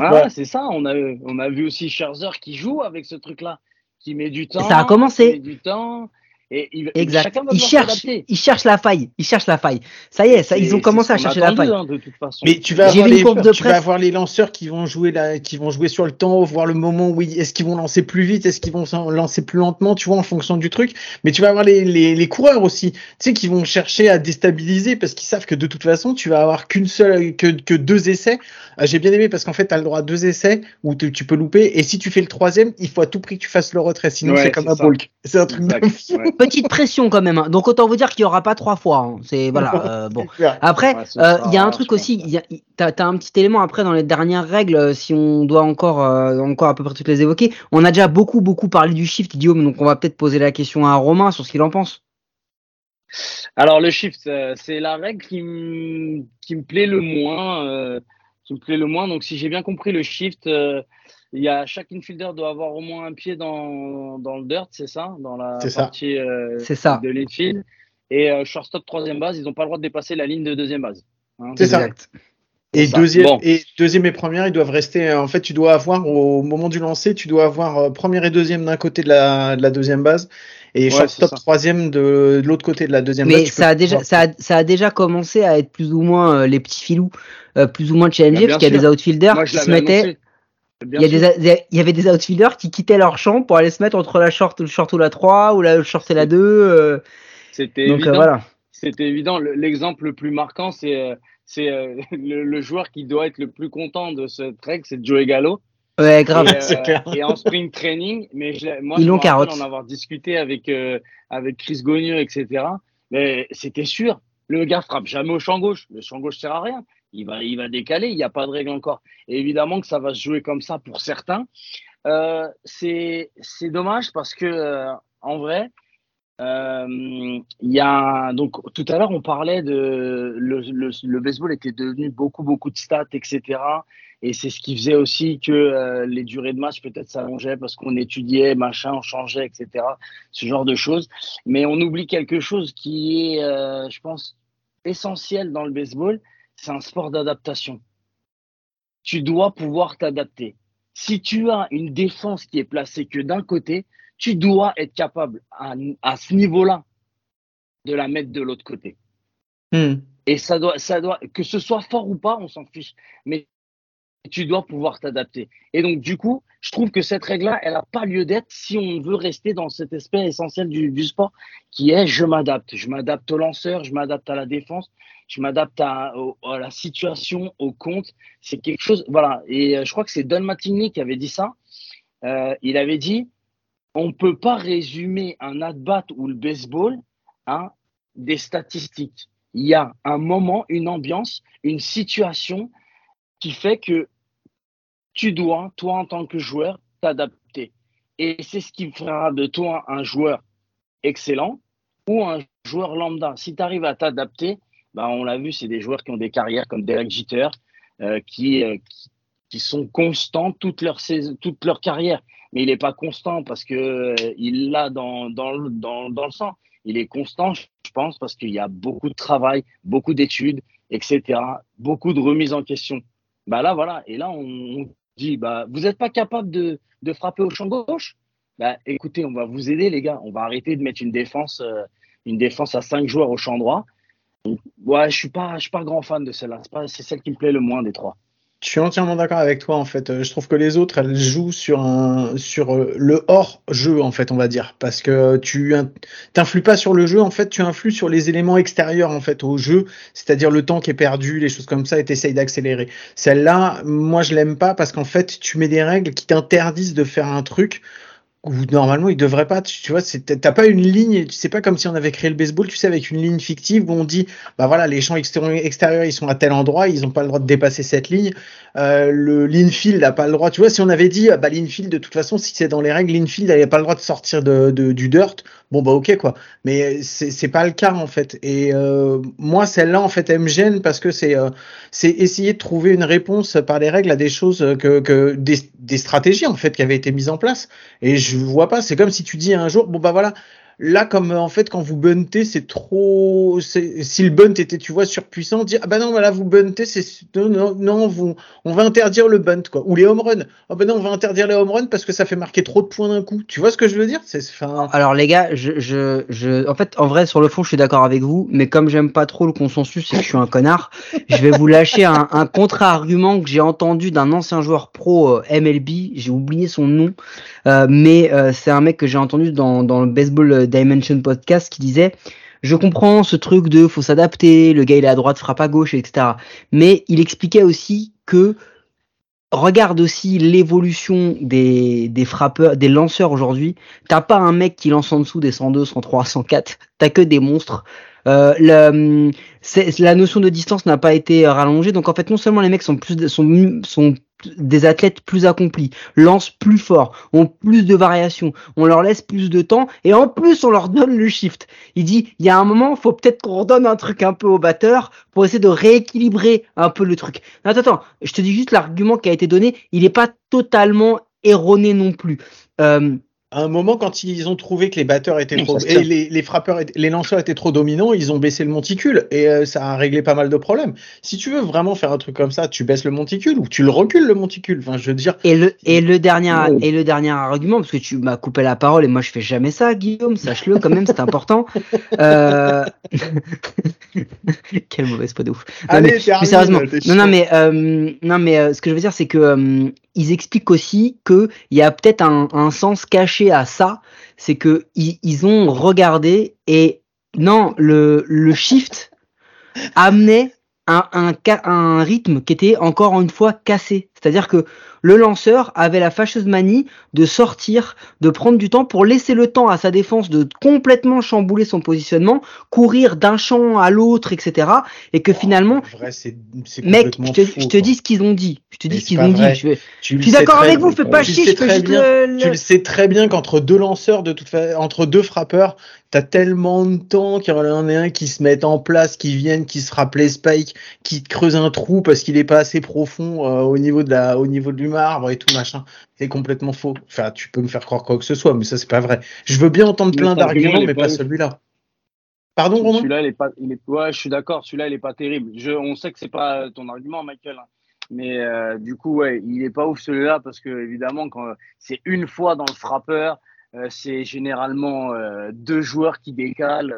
Ah,
Ouais.
c'est ça. On a, on a vu aussi Scherzer qui joue avec ce truc-là, qui met du temps.
ça a commencé.
qui met du temps. Et il,
Exact.
chacun va
Ils
devoir
cherchent,
s'adapter.
ils cherchent la faille, ils cherchent la faille. Ça y est, ça, ils ont commencé à chercher la faille.
hein, de toute façon.
Mais tu vas, avoir les,
courbe de
tu vas
presse.
avoir les lanceurs qui vont jouer là, qui vont jouer sur le temps, voir le moment où ils- est-ce qu'ils vont lancer plus vite, est-ce qu'ils vont lancer plus lentement, tu vois, en fonction du truc. Mais tu vas avoir les, les, les coureurs aussi, tu sais, qui vont chercher à déstabiliser parce qu'ils savent que de toute façon, tu vas avoir qu'une seule, que, que deux essais. Ah, J'ai bien aimé parce qu'en fait, tu as le droit à deux essais où tu tu peux louper. Et si tu fais le troisième, il faut à tout prix que tu fasses le retrait, sinon
Ouais,
c'est comme un
ça.
bulk. C'est un truc de
Exact,
fou.
ouais.
Petite pression quand même. hein. Donc autant vous dire qu'il y aura pas trois fois. hein. C'est voilà. [LAUGHS] euh, bon. Après,
Ouais,
euh, il y a un truc aussi. T'as as un petit élément après dans les dernières règles, euh, si on doit encore, euh, encore à peu près toutes les évoquer. On a déjà beaucoup, beaucoup parlé du shift, Guillaume, donc on va peut-être poser la question à Romain sur ce qu'il en pense.
Alors le shift, c'est la règle qui me qui me plaît le moins, euh, qui me plaît le moins. Donc si j'ai bien compris le shift, euh, il y a chaque infielder doit avoir au moins un pied dans, dans le dirt, c'est ça, dans la
ça.
partie euh,
ça.
de l'infield. Et euh, shortstop troisième base, ils n'ont pas le droit de dépasser la ligne de deuxième base. Hein.
C'est ça.
Exact.
Et
ça.
deuxième,
Bon.
et deuxième et première, ils doivent rester. euh, En fait, tu dois avoir au moment du lancer, tu dois avoir euh, première et deuxième d'un côté de la, de la deuxième base et
Ouais,
shortstop troisième de, de l'autre côté de la deuxième base.
Mais
peux
ça a déjà, ça a, ça a déjà commencé à être plus ou moins euh, les petits filous, euh, plus ou moins challengés,
Bah,
parce qu'il y a des outfielders
Moi,
qui se mettaient.
annoncé.
Il y, a
sûr.
des, des- il y avait des outfielders qui quittaient leur champ pour aller se mettre entre la short, le short ou la 3 ou la short et la 2. euh,
C'était
donc euh,
évident.
voilà.
C'était évident. Le- L'exemple le plus marquant, c'est euh, c'est [LAUGHS] le, le joueur qui doit être le plus content de cette règle, c'est Joey Gallo.
Ouais, grave.
Et, [LAUGHS] euh,
C'est clair.
et en spring training, mais je, moi,
Ils
je
carotte.
en avoir discuté avec, euh, avec Chris Gogneux, etc. Mais c'était sûr, le gars frappe jamais au champ gauche. Le champ gauche sert à rien. Il va, il va décaler, il n'y a pas de règle encore. Évidemment que ça va se jouer comme ça pour certains. Euh, c'est dommage parce que, euh, en vrai, euh, il donc tout à l'heure on parlait de le, le, baseball était devenu beaucoup beaucoup de stats etc et c'est ce qui faisait aussi que euh, les durées de match peut-être s'allongeaient parce qu'on étudiait machin on changeait etc ce genre de choses mais on oublie quelque chose qui est je pense essentiel dans le baseball c'est un sport d'adaptation tu dois pouvoir t'adapter si tu as une défense qui est placée que d'un côté tu dois être capable à, à ce niveau-là de la mettre de l'autre côté.
Hmm.
Et ça doit, ça doit, que ce soit fort ou pas, on s'en fiche. Mais tu dois pouvoir t'adapter. Et donc, du coup, je trouve que cette règle-là, elle n'a pas lieu d'être si on veut rester dans cet aspect essentiel du, du sport qui est je m'adapte. Je m'adapte au lanceur, je m'adapte à la défense, je m'adapte à, la situation, au compte. C'est quelque chose, voilà. Et euh, je crois que c'est Don Mattingly qui avait dit ça. Euh, il avait dit on ne peut pas résumer un at-bat ou le baseball à des statistiques. Il y a un moment, une ambiance, une situation qui fait que tu dois, toi en tant que joueur, t'adapter. Et c'est ce qui fera de toi un joueur excellent ou un joueur lambda. Si tu arrives à t'adapter, bah on l'a vu, c'est des joueurs qui ont des carrières comme Derek Jeter, euh, qui, euh, qui, qui sont constants toute leur, saison, toute leur carrière. Mais il n'est pas constant parce que euh, l'a dans, dans, le- dans, le sang. Il est constant, je pense, parce qu'il y a beaucoup de travail, beaucoup d'études, etc. Beaucoup de remises en question. Bah là, voilà. Et là, on, dit, bah, vous n'êtes pas capable de, de frapper au champ gauche? Bah, Écoutez, on va vous aider, les gars. On va arrêter de mettre une défense, une défense à cinq joueurs au champ droit. Ouais, je suis suis pas grand fan de celle-là. C'est celle qui me plaît le moins des trois.
Je suis entièrement d'accord avec toi en fait. Euh, Je trouve que les autres elles jouent sur euh, le hors jeu en fait on va dire parce que tu in- t'influes pas sur le jeu en fait tu influes sur les éléments extérieurs en fait au jeu c'est-à-dire le temps qui est perdu les choses comme ça et t'essayes d'accélérer. Celle-là moi je l'aime pas parce qu'en fait tu mets des règles qui t'interdisent de faire un truc où normalement il devrait pas tu, tu vois t'as pas une ligne tu sais pas comme si on avait créé le baseball tu sais avec une ligne fictive où on dit bah voilà les champs extérieurs, ils sont à tel endroit ils ont pas le droit de dépasser cette ligne. Euh, le l'infield n'a pas le droit. Tu vois si on avait dit ah, bah l'infield de toute façon si c'est dans les règles l'infield n'a pas le droit de sortir de, de- du dirt bon bah ok quoi. Mais c'est c'est pas le cas en fait. Et euh, moi celle-là en fait elle me gêne parce que c'est euh, c'est essayer de trouver une réponse par les règles à des choses que, que des, des stratégies en fait qui avaient été mises en place. Et je vois pas, c'est comme si tu dis un jour, bon bah voilà, là comme euh, en fait quand vous buntez, c'est trop, si le bunt était, tu vois, surpuissant, dire ah bah non, voilà, vous buntez, c'est non, non, non, on va interdire le bunt quoi, ou les home runs, ah bah non, on va interdire les home runs parce que ça fait marquer trop de points d'un coup. Tu vois ce que je veux dire? C'est, enfin,
Alors les gars, je, je, je, en fait, en vrai, sur le fond, je suis d'accord avec vous, mais comme j'aime pas trop le consensus et que je suis un connard, je vais vous lâcher un, un contre-argument que j'ai entendu d'un ancien joueur pro euh, MLB. J'ai oublié son nom, euh, mais c'est un mec que j'ai entendu dans, dans le Baseball Dimension podcast qui disait. Je comprends ce truc de faut s'adapter, le gars il est à droite, frappe à gauche, etc. Mais il expliquait aussi que regarde aussi l'évolution des, des frappeurs, des lanceurs aujourd'hui. T'as pas un mec qui lance en dessous des 102, 103, 104. T'as que des monstres. Euh, la notion de distance n'a pas été rallongée. Donc en fait, non seulement les mecs sont plus, sont des athlètes plus accomplis, lancent plus fort, ont plus de variations, on leur laisse plus de temps et en plus on leur donne le shift. Il dit il y a un moment, faut peut-être qu'on redonne un truc un peu au batteur pour essayer de rééquilibrer un peu le truc. Attends, attends, je te dis juste l'argument qui a été donné, il n'est pas totalement erroné non plus. Euh,
à un moment, quand ils ont trouvé que les batteurs étaient trop et les, les, frappeurs, les lanceurs étaient trop dominants, ils ont baissé le monticule et euh, ça a réglé pas mal de problèmes. Si tu veux vraiment faire un truc comme ça, tu baisses le monticule ou tu le recules le monticule. Enfin, je veux dire.
Et le et le dernier et le dernier argument, parce que tu m'as coupé la parole et moi je fais jamais ça, Guillaume, sache-le quand même, c'est important. [LAUGHS] Euh... [LAUGHS] Quelle mauvaise peau de ouf. Non,
Allez,
mais, sérieusement, non, non mais euh, non mais euh, ce que je veux dire c'est que euh, ils expliquent aussi que il y a peut-être un, sens caché à ça, c'est que ils, ont regardé et non le, shift amenait un rythme qui était encore une fois cassé. C'est-à-dire que le lanceur avait la fâcheuse manie de sortir, de prendre du temps pour laisser le temps à sa défense de complètement chambouler son positionnement, courir d'un champ à l'autre, etc. Et que oh, finalement,
vrai, c est, c est
mec, je te,
fou,
je te dis ce qu'ils ont dit. Je te dis ce qu'ils ont dit. Je, je suis d'accord avec vous, fais pas chier. Je
le... Tu le sais très bien qu'entre deux lanceurs, de toute façon, entre deux frappeurs, t'as tellement de temps qu'il y en a un qui se mette en place, qui vienne, qui se rappelle Spike, qui creuse un trou parce qu'il est pas assez profond euh, au niveau de la, au niveau du marbre et tout machin. C'est complètement faux. Enfin, tu peux me faire croire quoi que ce soit, mais ça c'est pas vrai. Je veux bien entendre plein d'arguments, mais pas, pas celui-là. Pardon, Romain?
Celui-là, il est pas, il est, ouais, je suis d'accord. Celui-là, il est pas terrible. Je, on sait que c'est pas ton argument, Michael. Hein. Mais euh, du coup, ouais, il est pas ouf celui-là parce que évidemment, quand c'est une fois dans le frappeur, euh, c'est généralement euh, deux joueurs qui décalent.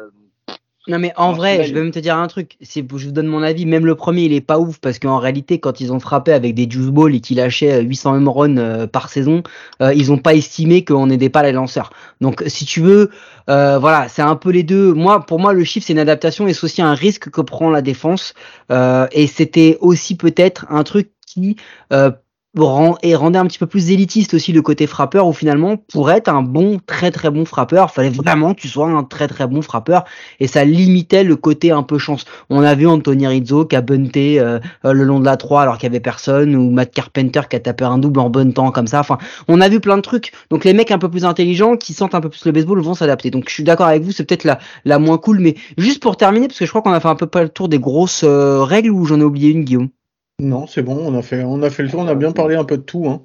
Non mais en vrai, je vais même te dire un truc. Si je vous donne mon avis, même le premier, il est pas ouf parce qu'en réalité, quand ils ont frappé avec des juice balls et qu'ils lâchaient 800 home runs euh, par saison, euh, ils ont pas estimé qu'on n'aidait pas les lanceurs. Donc si tu veux, euh, voilà, c'est un peu les deux. Moi, pour moi, le chiffre c'est une adaptation et c'est aussi un risque que prend la défense. et c'était aussi peut-être un truc qui et rendait un petit peu plus élitiste aussi le côté frappeur où finalement pour être un bon très très bon frappeur fallait vraiment que tu sois un très très bon frappeur. Et ça limitait le côté un peu chance. On a vu Anthony Rizzo qui a bunté euh, le long de la 3 alors qu'il y avait personne ou Matt Carpenter qui a tapé un double en bon temps comme ça. Enfin on a vu plein de trucs. Donc les mecs un peu plus intelligents qui sentent un peu plus le baseball vont s'adapter. Donc je suis d'accord avec vous c'est peut-être la, la moins cool. Mais juste pour terminer parce que je crois qu'on a fait un peu pas le tour des grosses euh, règles ou j'en ai oublié une Guillaume?
Non, c'est bon, on a fait, on a fait le tour, on a bien parlé un peu de tout. Hein.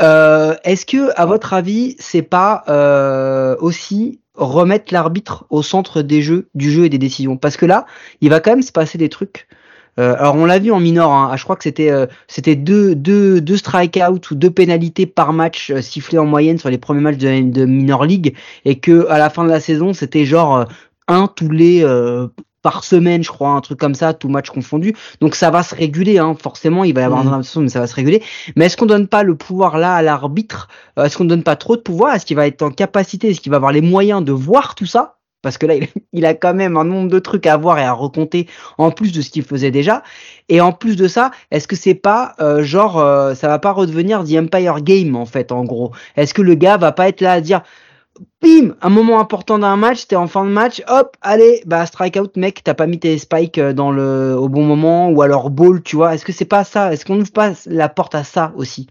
Euh, Est-ce que, à votre avis, c'est pas euh, aussi remettre l'arbitre au centre des jeux, du jeu et des décisions? Parce que là, il va quand même se passer des trucs. Euh, alors on l'a vu en minor, hein, je crois que c'était euh, c'était deux deux deux strikeouts ou deux pénalités par match sifflées en moyenne sur les premiers matchs de, de minor league et que à la fin de la saison c'était genre un tous les par semaine, je crois, un truc comme ça, tout match confondu. Donc ça va se réguler, hein. forcément, il va y avoir mmh. un mais ça va se réguler. Mais est-ce qu'on donne pas le pouvoir là à l'arbitre? Euh, Est-ce qu'on donne pas trop de pouvoir? Est-ce qu'il va être en capacité? Est-ce qu'il va avoir les moyens de voir tout ça? Parce que là, [LAUGHS] il, a quand même un nombre de trucs à voir et à recompter en plus de ce qu'il faisait déjà. Et en plus de ça, est-ce que c'est pas euh, genre euh, ça va pas redevenir The Empire Game en fait, en gros? Est-ce que le gars va pas être là à dire bim, un moment important d'un match, t'es en fin de match, hop, allez, bah strikeout, mec, t'as pas mis tes spikes euh, dans le au bon moment ou alors ball, tu vois. Est-ce que c'est pas ça? Est-ce qu'on ouvre pas la porte à ça aussi?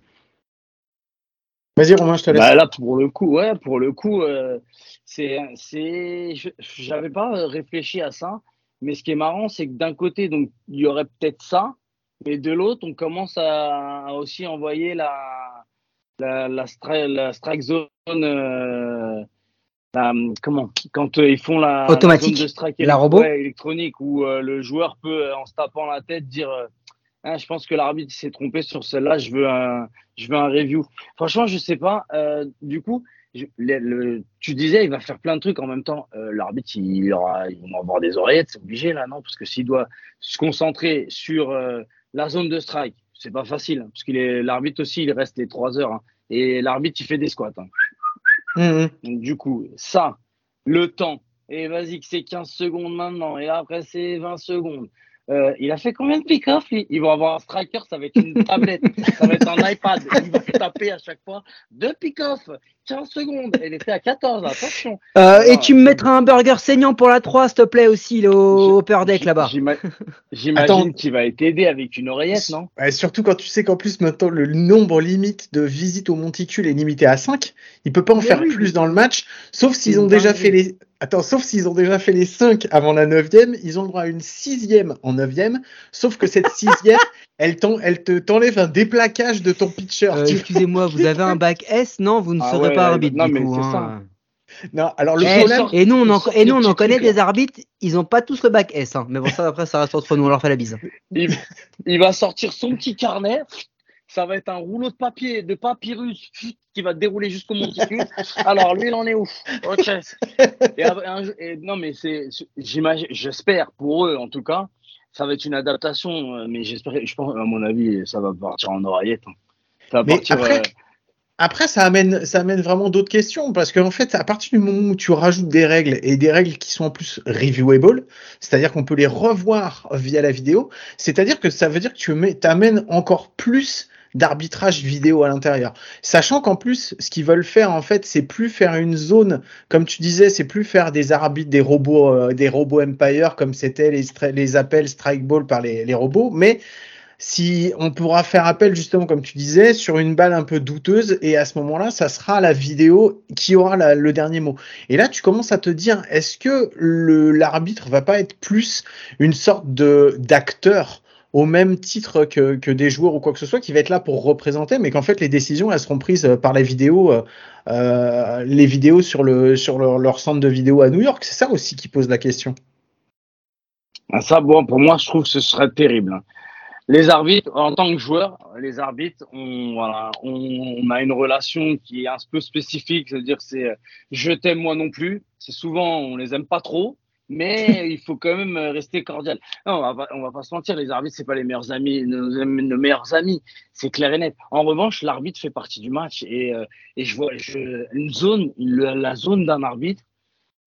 Vas-y Romain, je te laisse.
Bah là pour le coup, ouais, pour le coup, euh, c'est c'est, j'avais pas réfléchi à ça, mais ce qui est marrant, c'est que d'un côté, donc il y aurait peut-être ça, mais de l'autre, on commence à aussi envoyer la la, la, la strike zone, euh, la, comment, quand euh, ils font la,
automatique,
zone de strike
la robot
électronique, où euh, le joueur peut, en se tapant la tête, dire ah, je pense que l'arbitre s'est trompé sur celle-là, je veux un, je veux un review. Franchement, je sais pas. du coup, je, le, le, tu disais, il va faire plein de trucs en même temps. l'arbitre, il, aura, il va avoir des oreillettes, c'est obligé là, non? Parce que s'il doit se concentrer sur la zone de strike, c'est pas facile, hein, parce qu'il est l'arbitre aussi, il reste les trois heures. Hein, et l'arbitre, il fait des squats. Hein.
Mmh.
Donc, du coup, ça, le temps, et vas-y que c'est 15 secondes maintenant, et après c'est 20 secondes. euh, il a fait combien de pick-off Ils vont avoir un striker, ça va être une tablette, ça va être un [LAUGHS] iPad. Il va taper à chaque fois deux pick-off, 15 secondes. Elle était à 14, attention.
Euh, et tu me mettras un burger saignant pour la 3, s'il te plaît, aussi, le, au upper deck là-bas.
J'imagine qu'il va être aidé avec une oreillette, non
ouais, Surtout quand tu sais qu'en plus, maintenant, le nombre limite de visites au monticule est limité à 5. Il peut pas en faire plus dans le match, sauf s'ils ont déjà fait les. Attends, sauf s'ils ont déjà fait les 5 avant la 9ème, ils ont le droit à une 6ème en 9ème, sauf que cette 6ème, [LAUGHS] elle, elle te t'enlève un déplacage de ton pitcher.
Euh, Excusez-moi, vous avez un bac S Non, vous ne ah serez pas arbitre. Non, du mais coup, hein. ça.
Non, alors le
et,
problème.
Et nous, on en, et nous, on en connaît des arbitres, ils n'ont pas tous le bac S. Hein. Mais bon, ça, après, ça reste entre nous, on leur fait la bise.
Il, il va sortir son petit carnet, ça va être un rouleau de papier, de papyrus qui va dérouler jusqu'au monticule. Alors, lui, il en est où? Ok. Et, non, mais c'est, j'imagine, j'espère pour eux en tout cas, ça va être une adaptation. Euh, mais j'espère, je pense, à mon avis, ça va partir en oreillette. Hein. Ça va
mais partir, après, euh, après, ça amène, ça amène vraiment d'autres questions parce qu'en fait, à partir du moment où tu rajoutes des règles et des règles qui sont en plus reviewable, c'est-à-dire qu'on peut les revoir via la vidéo, c'est-à-dire que ça veut dire que tu amènes encore plus d'arbitrage vidéo à l'intérieur. Sachant qu'en plus, ce qu'ils veulent faire, en fait, c'est plus faire une zone, comme tu disais, c'est plus faire des arbitres, des robots, euh, des robots Empire, comme c'était les, appels strike ball par les, les robots, mais si on pourra faire appel justement comme tu disais sur une balle un peu douteuse et à ce moment-là ça sera la vidéo qui aura le dernier mot et là tu commences à te dire est-ce que l'arbitre va pas être plus une sorte de d'acteur au même titre que, que, des joueurs ou quoi que ce soit qui va être là pour représenter, mais qu'en fait les décisions elles seront prises par les vidéos, euh, euh les vidéos sur le sur leur, leur, centre de vidéo à New York. C'est ça aussi qui pose la question.
Ah, ça, bon, pour moi, je trouve que ce serait terrible. Hein. Les arbitres, en tant que joueur, les arbitres, on, voilà, on, a une relation qui est un peu spécifique, c'est-à-dire c'est euh, je t'aime moi non plus. C'est souvent on les aime pas trop mais il faut quand même rester cordial. On va pas, on va pas se mentir, les arbitres c'est pas les meilleurs amis, nos, meilleurs amis, c'est clair et net. En revanche, l'arbitre fait partie du match et, euh, et je vois je, une zone, la zone d'un arbitre,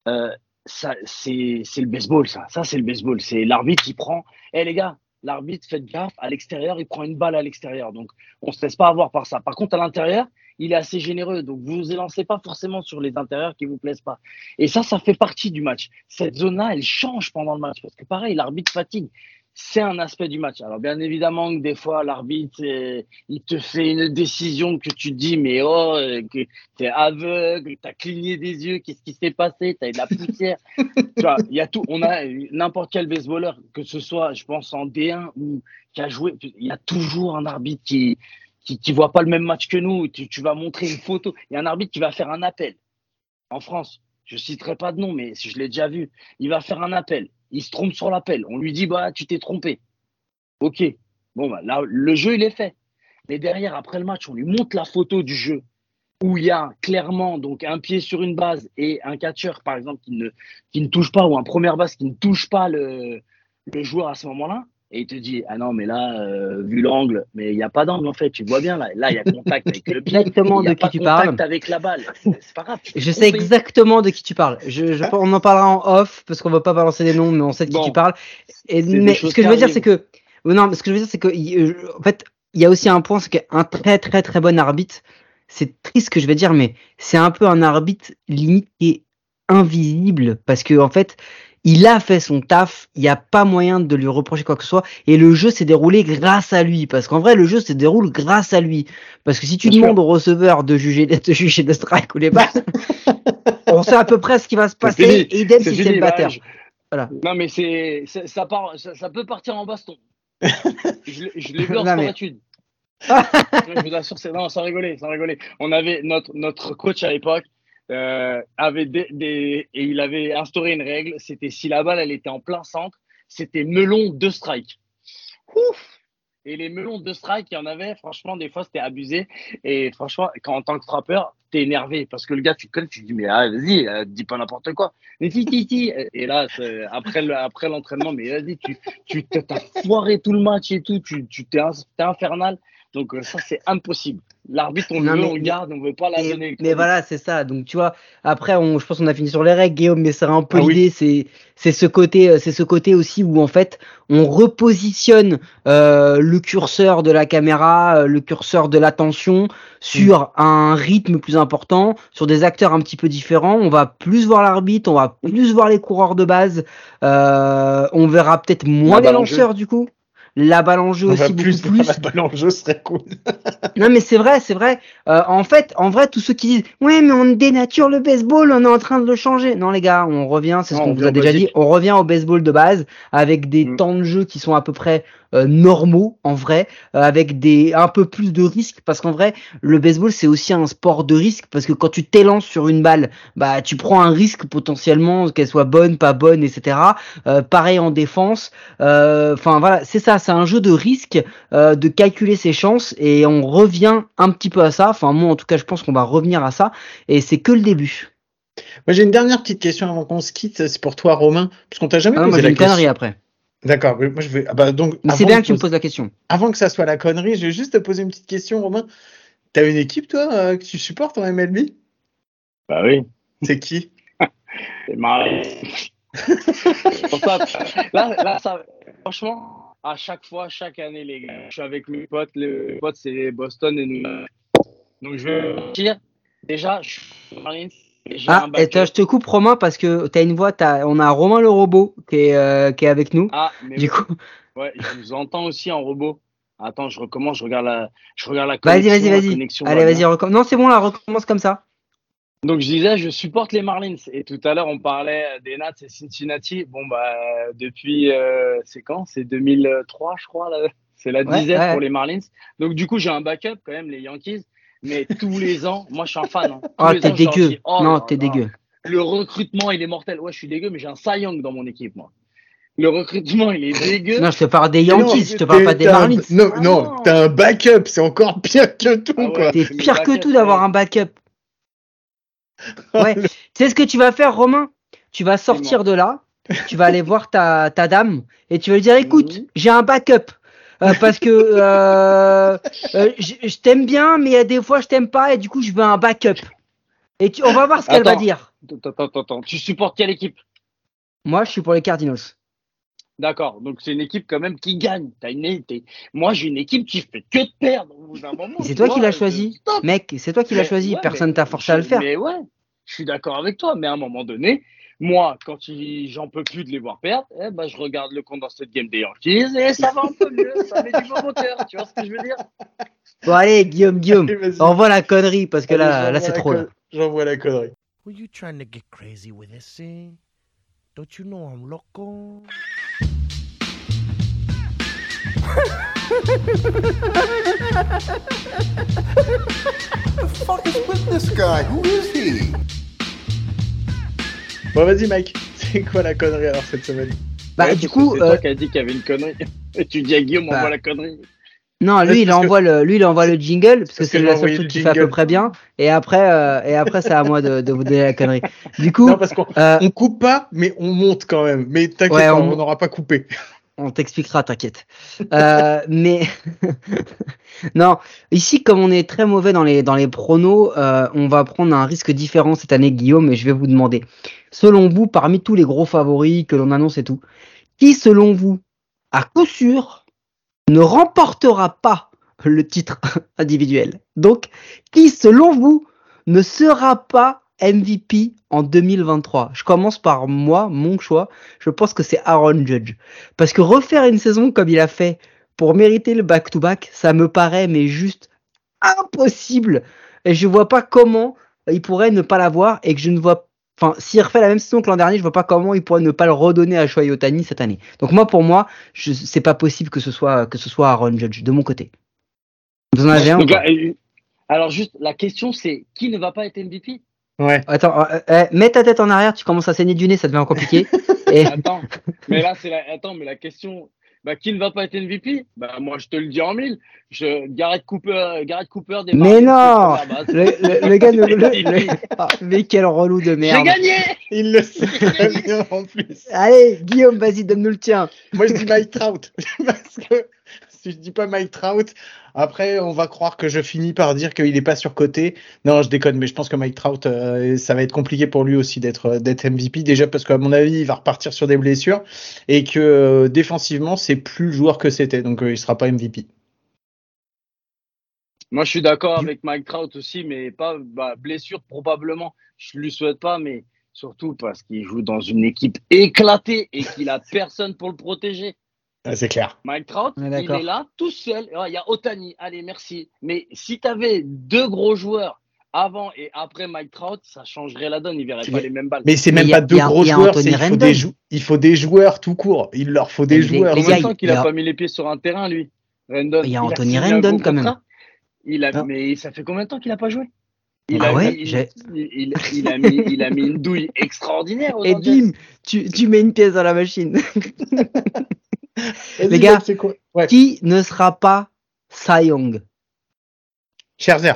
euh, ça c'est le baseball ça, ça c'est le baseball, c'est l'arbitre qui prend. Eh les gars, l'arbitre faites gaffe, à l'extérieur il prend une balle à l'extérieur, donc on se laisse pas avoir par ça. Par contre à l'intérieur il est assez généreux. Donc, vous vous élancez pas forcément sur les intérieurs qui vous plaisent pas. Et ça, ça fait partie du match. Cette zone-là, elle change pendant le match. Parce que pareil, l'arbitre fatigue. C'est un aspect du match. Alors, bien évidemment que des fois, l'arbitre, euh, il te fait une décision que tu dis, mais oh, que tu es aveugle, tu as cligné des yeux, qu'est-ce qui s'est passé, tu as eu de la poussière. [LAUGHS] tu vois, il y a tout. On a n'importe quel baseballeur, que ce soit, je pense, en D1 ou qui a joué, il y a toujours un arbitre qui, qui ne voit pas le même match que nous, tu, tu, vas montrer une photo. Il y a un arbitre qui va faire un appel en France. Je citerai pas de nom, mais si je l'ai déjà vu, il va faire un appel. Il se trompe sur l'appel. On lui dit bah tu t'es trompé. Ok. Bon bah là le jeu il est fait. Mais derrière après le match, on lui montre la photo du jeu où il y a clairement donc un pied sur une base et un catcher par exemple qui ne touche pas ou un première base qui ne touche pas le joueur à ce moment-là et il te dit ah non mais là euh, vu l'angle mais il n'y a pas d'angle en fait tu vois bien là là il y a contact avec le pied.
Exactement de qui tu parles.
avec la balle. C'est pas grave
je sais exactement de qui tu parles. Je, je on en parlera en off parce qu'on va pas balancer des noms mais on sait de qui tu parles. Et mais ce que je veux dire c'est que non ce que je veux dire c'est que en fait il y a aussi un point c'est qu'un très très très bon arbitre c'est triste ce que je vais dire mais c'est un peu un arbitre limite est invisible parce que en fait il a fait son taf, il n'y a pas moyen de lui reprocher quoi que ce soit, et le jeu s'est déroulé grâce à lui, parce qu'en vrai le jeu se déroule grâce à lui, parce que si tu demandes au receveur de juger, de juger le strike ou les balles, [LAUGHS] on sait à peu près ce qui va se passer, et idem si c'est le batteur.
Voilà. Non mais c'est ça, part, ça, peut partir en baston. [LAUGHS] je, je l'ai vu en études. je vous assure, c'est non, sans rigoler, sans rigoler. On avait notre notre coach à l'époque euh, avait des, et il avait instauré une règle, c'était si la balle elle était en plein centre, c'était melon de strike. Ouf et les melons de strike, il y en avait, franchement, des fois, c'était abusé. Et franchement, quand en tant que frappeur, t'es énervé parce que le gars, tu connais, tu te dis, mais ah, vas-y, euh, dis pas n'importe quoi. Mais si, si, si. Et là, après, après l'entraînement, mais vas-y, tu, tu t'as foiré tout le match et tout, tu, tu t'es infernal. Donc euh, ça, c'est impossible. L'arbitre, on
Non,
le
mais-
on veut pas la
Mais,
donner.
mais voilà, c'est ça. Donc tu vois, après, on, je pense qu'on a fini sur les règles, Guillaume, mais c'est un peu
Ah oui.
l'idée. C'est c'est ce côté, euh, c'est ce côté aussi où en fait on repositionne euh, le curseur de la caméra, euh, le curseur de l'attention sur un rythme plus important, sur des acteurs un petit peu différents. On va plus voir l'arbitre, on va plus voir les coureurs de base. Euh, on verra peut-être moins les
balle en jeu.
lanceurs du coup. La balle en jeu aussi beaucoup
plus
plus.
la balle en jeu, serait cool. [LAUGHS]
Non mais c'est vrai, c'est vrai. Euh, en fait, en vrai, tous ceux qui disent ouais mais on dénature le baseball, on est en train de le changer. Non les gars, on revient, c'est ce qu'on
on
vous a déjà dit. On revient au baseball de base avec des
Mm.
temps de jeu qui sont à peu près euh, normaux en vrai, euh, avec des un peu plus de risques parce qu'en vrai, le baseball c'est aussi un sport de risque parce que quand tu t'élances sur une balle, bah tu prends un risque potentiellement qu'elle soit bonne, pas bonne, etc. Euh, pareil en défense. Euh, Enfin voilà, c'est ça, c'est un jeu de risque euh, de calculer ses chances et on revient un petit peu à ça. Enfin moi en tout cas je pense qu'on va revenir à ça et c'est que le début.
Moi, j'ai une dernière petite question avant qu'on se quitte. C'est pour toi, Romain, parce qu'on t'a jamais
Ah moi
posé
j'ai
la question.
après.
D'accord. Moi, je vais. ah bah, donc.
C'est bien que tu me poses la question.
Avant que ça soit la connerie, je vais juste te poser une petite question, Romain. T'as une équipe, toi, euh, que tu supportes en MLB
Bah oui,
C'est qui? [LAUGHS]
C'est ça, [LAUGHS] là, là, ça, franchement, à chaque fois, chaque année, les gars, je suis avec mes potes. Les potes, c'est Boston et New York. Donc, je vais dire, déjà, je suis
Ah,
un
et toi, je te coupe Romain parce que t'as une voix, t'as, on a Romain le robot qui est, euh, qui est avec nous.
Ah, mais
du
ouais,
coup,
ouais, je vous entends aussi en robot. Attends, je recommence, je regarde la, je regarde la
vas-y,
connexion.
vas-y, vas-y.
connexion
Allez,
va
vas-y,
bien.
recomm- Non, c'est bon là, recommence comme ça.
Donc je disais, je supporte les Marlins. Et tout à l'heure, on parlait des Nats et Cincinnati. Bon, bah, depuis, euh, c'est quand? C'est 2003, je crois. C'est la
ouais.
pour les Marlins. Donc du coup, j'ai un backup quand même, les Yankees. Mais tous les ans, moi, je suis un fan. hein. Tous
Oh, t'es dégueu.
dis, oh
non, t'es dégueu.
Le recrutement, il est mortel. Ouais, je suis dégueu, mais j'ai un Cy Young dans mon équipe, moi. Le recrutement, il est dégueu.
Non, je te parle des
Mais non,
Yankees, je te parle
t'es-
pas des Marlins.
Non,
Ah
non,
non.
t'as un backup, c'est encore pire que tout,
Ah ouais.
quoi.
C'est
c'est
pire que tout d'avoir
ouais.
un backup. [LAUGHS] Ouais. tu sais ce que tu vas faire, Romain? Tu vas sortir de là, tu vas aller voir ta, ta dame et tu vas lui dire écoute, j'ai un backup. Euh, parce que euh, euh, je t'aime bien, mais il y a des fois je t'aime pas et du coup je veux un backup. Et tu, on va voir ce qu'elle va dire.
Attends, attends, attends. Tu supportes quelle équipe?
Moi, je suis pour les Cardinals.
D'accord, donc c'est une équipe quand même qui gagne. T'as une, Moi, j'ai une équipe qui fait que de perdre au bout d'un moment.
C'est toi qui l'as choisi. Mec, c'est toi qui l'as choisi.
ouais,
Personne t'a forcé à le faire.
Mais ouais, je suis d'accord avec toi. Mais à un moment donné, moi, quand il- j'en peux plus de les voir perdre, eh ben, je regarde le compte dans cette game des Yankees et ça va un peu mieux. ça met du bon moteur. Tu vois ce que je veux dire?
Bon, allez, Guillaume, Guillaume,
Allez,
envoie la connerie parce que
Allez,
là, là c'est trop. Là.
con- J'envoie la connerie.
Were you trying to get crazy with this thing? Don't you know I'm loco?
fuck is with this guy? Who is he?
Bon, vas-y, Mike. [LAUGHS] C'est quoi la connerie alors cette semaine?
Bah,
Ouais,
du coup,
c'est
euh,
toi qui as dit qu'il y avait une connerie. [LAUGHS] Et tu dis à Guillaume,
Bah.
envoie la connerie.
non, lui, il
que-
envoie le, lui, il envoie le jingle parce que c'est
que je
la
vais
seule
envoyer
chose
le
qu'il fait à peu près bien. Et après, euh, et après, c'est à moi de, de vous donner la connerie. Du coup,
Non, parce qu'on
euh,
on coupe pas, mais on monte quand même. Mais t'inquiète
Ouais, on-
on n'aura pas coupé.
on t'expliquera, t'inquiète. Euh, [LAUGHS] mais non, ici, comme on est très mauvais dans les dans les pronos, euh, on va prendre un risque différent cette année, Guillaume, et je vais vous demander, selon vous, parmi tous les gros favoris que l'on annonce et tout, qui, selon vous, à coup sûr, ne remportera pas le titre [LAUGHS] individuel? Donc, qui, selon vous, ne sera pas MVP en 2023 Je commence par moi, mon choix. Je pense que c'est Aaron Judge. Parce que refaire une saison comme il a fait pour mériter le back-to-back, ça me paraît mais juste impossible. Et je vois pas comment il pourrait ne pas l'avoir et que je ne vois Enfin, s'il refait la même saison que l'an dernier, je vois pas comment il pourrait ne pas le redonner à Shohei Otani cette année. Donc moi, pour moi, je, c'est pas possible que ce soit que ce soit Aaron Judge de mon côté. Vous en avez un
Donc là, euh, alors juste, la question c'est qui ne va pas être MVP
Ouais.
Attends, euh, euh, mets ta tête en arrière, tu commences à saigner du nez, ça devient compliqué. [LAUGHS] et
Attends, mais là c'est la, attends, mais la question, bah, qui ne va pas être MVP Bah moi je te le dis en mille, je Garrett Cooper, Garrett Cooper des
Mais non
première base.
le, le- le gars, le- le- le- [LAUGHS] Ah, mais quel relou de
J'ai
merde.
gagné
Il le sait bien [LAUGHS] en plus.
Allez, Guillaume, vas-y, donne-nous le tien.
Moi, je dis Mike Trout. [LAUGHS] Parce que si je dis pas Mike Trout, après on va croire que je finis par dire qu'il est pas surcoté. Non, je déconne, mais je pense que Mike Trout, euh, ça va être compliqué pour lui aussi d'être euh, d'être MVP. Déjà parce qu'à mon avis, il va repartir sur des blessures et que euh, défensivement, c'est plus le joueur que c'était, donc euh, il sera pas MVP.
Moi, je suis d'accord avec Mike Trout aussi, mais pas bah, blessure probablement. Je lui souhaite pas, mais surtout parce qu'il joue dans une équipe éclatée et qu'il a [LAUGHS] personne pour le protéger.
Ah, c'est clair.
Mike Trout, il est là tout seul. Il y a Otani, allez, merci. Mais si tu avais deux gros joueurs avant et après Mike Trout, ça changerait la donne. Il verrait pas les mêmes balles.
Mais c'est
Mais
même
a-
pas deux
a-
gros joueurs, il faut des jou- il faut des joueurs tout court. Il leur faut des
Mais
joueurs.
les
Combien
gars,
de temps qu'il
il y
a
a-
pas mis les pieds sur un terrain, lui Rendon.
Il y a Anthony Rendon, quand même.
Il a,
Ah.
mais ça fait combien de temps qu'il a pas joué? Il,
Ah
a
ouais,
mis,
j'ai-
il, il- il a mis, il a mis une douille extraordinaire. [LAUGHS]
Et bim, tu, tu mets une pièce dans la machine. [LAUGHS] Les gars,
quoi? Ouais.
Qui ne sera pas Cy Young
Scherzer.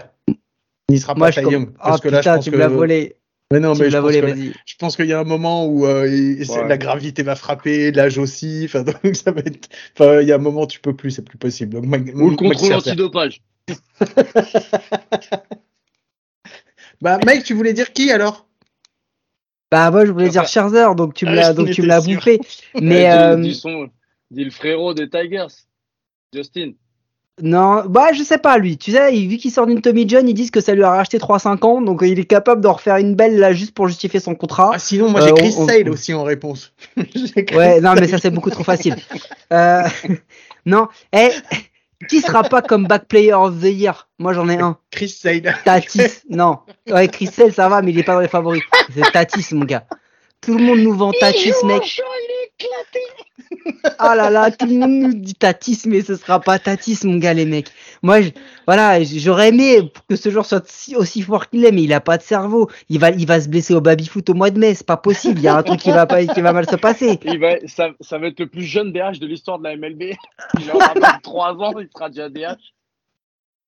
Il sera
Moi,
pas
je
Cy Young,
Ah
parce que là, je
putain,
pense
tu
que
me l'as volé.
Mais non,
tu
mais je
l'as
pense,
volé,
que, je pense qu'il y a un moment où euh, il-
Ouais.
la gravité va frapper, l'âge aussi. [LAUGHS] Enfin, donc ça va être. Enfin, il y a un moment où tu peux plus, c'est plus possible. Donc, Mike-
Ou le
Mike
contrôle antidopage. [LAUGHS]
Bah, Mike, tu voulais dire qui alors?
Bah moi je voulais dire
Enfin-
Scherzer, donc tu me
Ah,
l'as donc tu me l'as bouffé. [LAUGHS] Mais euh,
dis, son- dis le frérot des Tigers, Justin.
non, bah je sais pas lui. Tu sais, vu qu'il sort d'une Tommy John, ils disent que ça lui a racheté 3-5 ans, donc euh, il est capable d'en refaire une belle là juste pour justifier son contrat.
Ah, sinon, moi j'ai
Euh,
Chris
on-
Sale
on-
aussi en réponse. [LAUGHS]
Ouais, non mais ça c'est beaucoup trop facile. Euh, [LAUGHS] non, eh, qui sera pas comme back player of the year? Moi j'en ai un.
Chris Sale.
Tatis, non. Ouais, Chris Sale, ça va, mais il est pas dans les favoris. C'est Tatis, mon gars. Tout le monde nous vend Tatis, mec. Ah là là, tout le monde nous dit Tatis, mais ce sera pas Tatis, mon gars, les mecs. Moi, je- voilà, j'aurais aimé que ce joueur soit si- aussi fort qu'il est, mais il a pas de cerveau. Il va, il va se blesser au baby-foot au mois de mai, c'est pas possible. Il y a un truc qui va pas, qui va mal se passer.
Il va, ça, ça va être le plus jeune DH de l'histoire de la MLB. Il aura 23 ans, il sera déjà DH.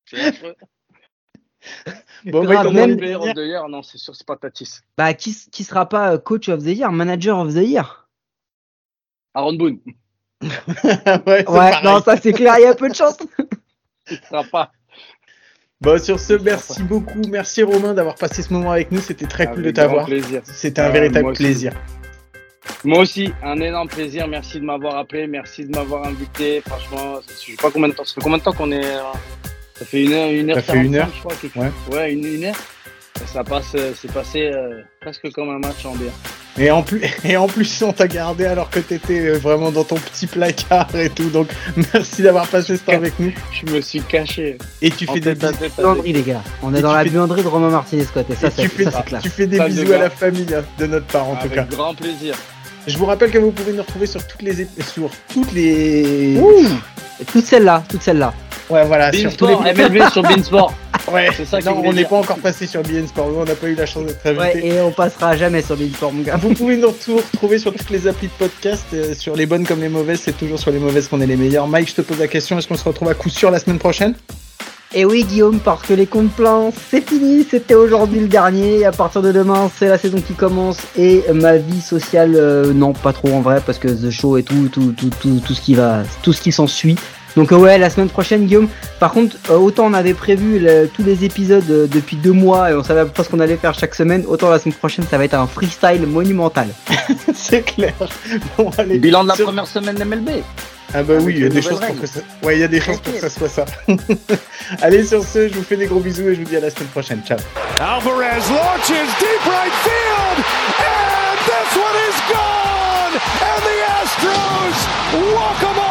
C'est affreux.
Bon,
Grave,
bah, comment
même-
year, non, c'est sûr, c'est pas Tatis.
Bah, qui, qui sera pas euh, coach of the year, manager of the year?
Aaron Boone, [LAUGHS]
ouais,
non, ça c'est clair, il y a peu de chance. [LAUGHS]
pas.
Bon, sur ce, merci beaucoup. Merci Romain d'avoir passé ce moment avec nous. C'était très cool de t'avoir. C'était un
Euh,
véritable
moi
plaisir.
Moi aussi, un énorme plaisir. Merci de m'avoir appelé, merci de m'avoir invité. Franchement, ça- je sais pas combien de temps. Ça fait combien de temps qu'on est. euh, Ça fait une heure, une heure.
Ça fait une
45,
heure.
je crois.
Ouais.
Ouais, une, une heure. Ça passe, euh, c'est passé euh, presque comme un match en bien.
Et en plus, [LAUGHS] et en plus, on t'a gardé alors que t'étais euh, vraiment dans ton petit placard et tout. Donc, [LAUGHS] merci d'avoir passé ce temps avec nous.
Je me suis caché.
Et tu
En
fais des bisous.
avec-
les gars. On est
Et
dans
tu
la
fais-
buanderie de Romain Martinez, quoi. Et ça, c'est
tu fais,
ça, c'est classe.
tu fais des bisous à la famille hein, de notre part en tout
Avec
cas.
grand plaisir.
Je vous rappelle que vous pouvez nous retrouver sur toutes les ép- sur toutes les
Ouh Toutes celles-là, toutes celles-là.
Ouais voilà sur tous
Beansport,
les [LAUGHS]
MLB sur [LAUGHS] Beansport.
ouais
c'est ça
non on n'est pas encore passé sur BN Sport nous on n'a pas eu la chance d'être invité
Ouais, et on passera jamais sur Beansport, mon gars.
Vous pouvez nous retrouver retrouver sur toutes les applis de podcast, euh, sur les bonnes comme les mauvaises, c'est toujours sur les mauvaises qu'on est les meilleurs. Mike, je te pose la question, est-ce qu'on se retrouve à coup sûr la semaine prochaine?
Et oui, Guillaume, parce que les comptes pleins, c'est fini. C'était aujourd'hui le dernier. À partir de demain, c'est la saison qui commence. Et ma vie sociale, euh, non, pas trop en vrai, parce que The Show et tout, tout, tout, tout, tout ce qui va, tout ce qui s'ensuit. Donc euh, ouais, la semaine prochaine, Guillaume. Par contre, euh, autant on avait prévu tous les épisodes euh, depuis deux mois et on savait à peu près ce qu'on allait faire chaque semaine, autant la semaine prochaine, ça va être un freestyle monumental. [LAUGHS]
c'est clair. Bon, allez,
Bilan de la première semaine d'MLB.
Ah bah oui, il y a des
choses
pour que ça... Ouais, il y a des chances pour que ça soit ça. [LAUGHS] Allez sur ce, je vous fais des gros bisous et je vous dis à la semaine prochaine. Ciao.
Alvarez launches deep right field and this one is gone and the Astros welcome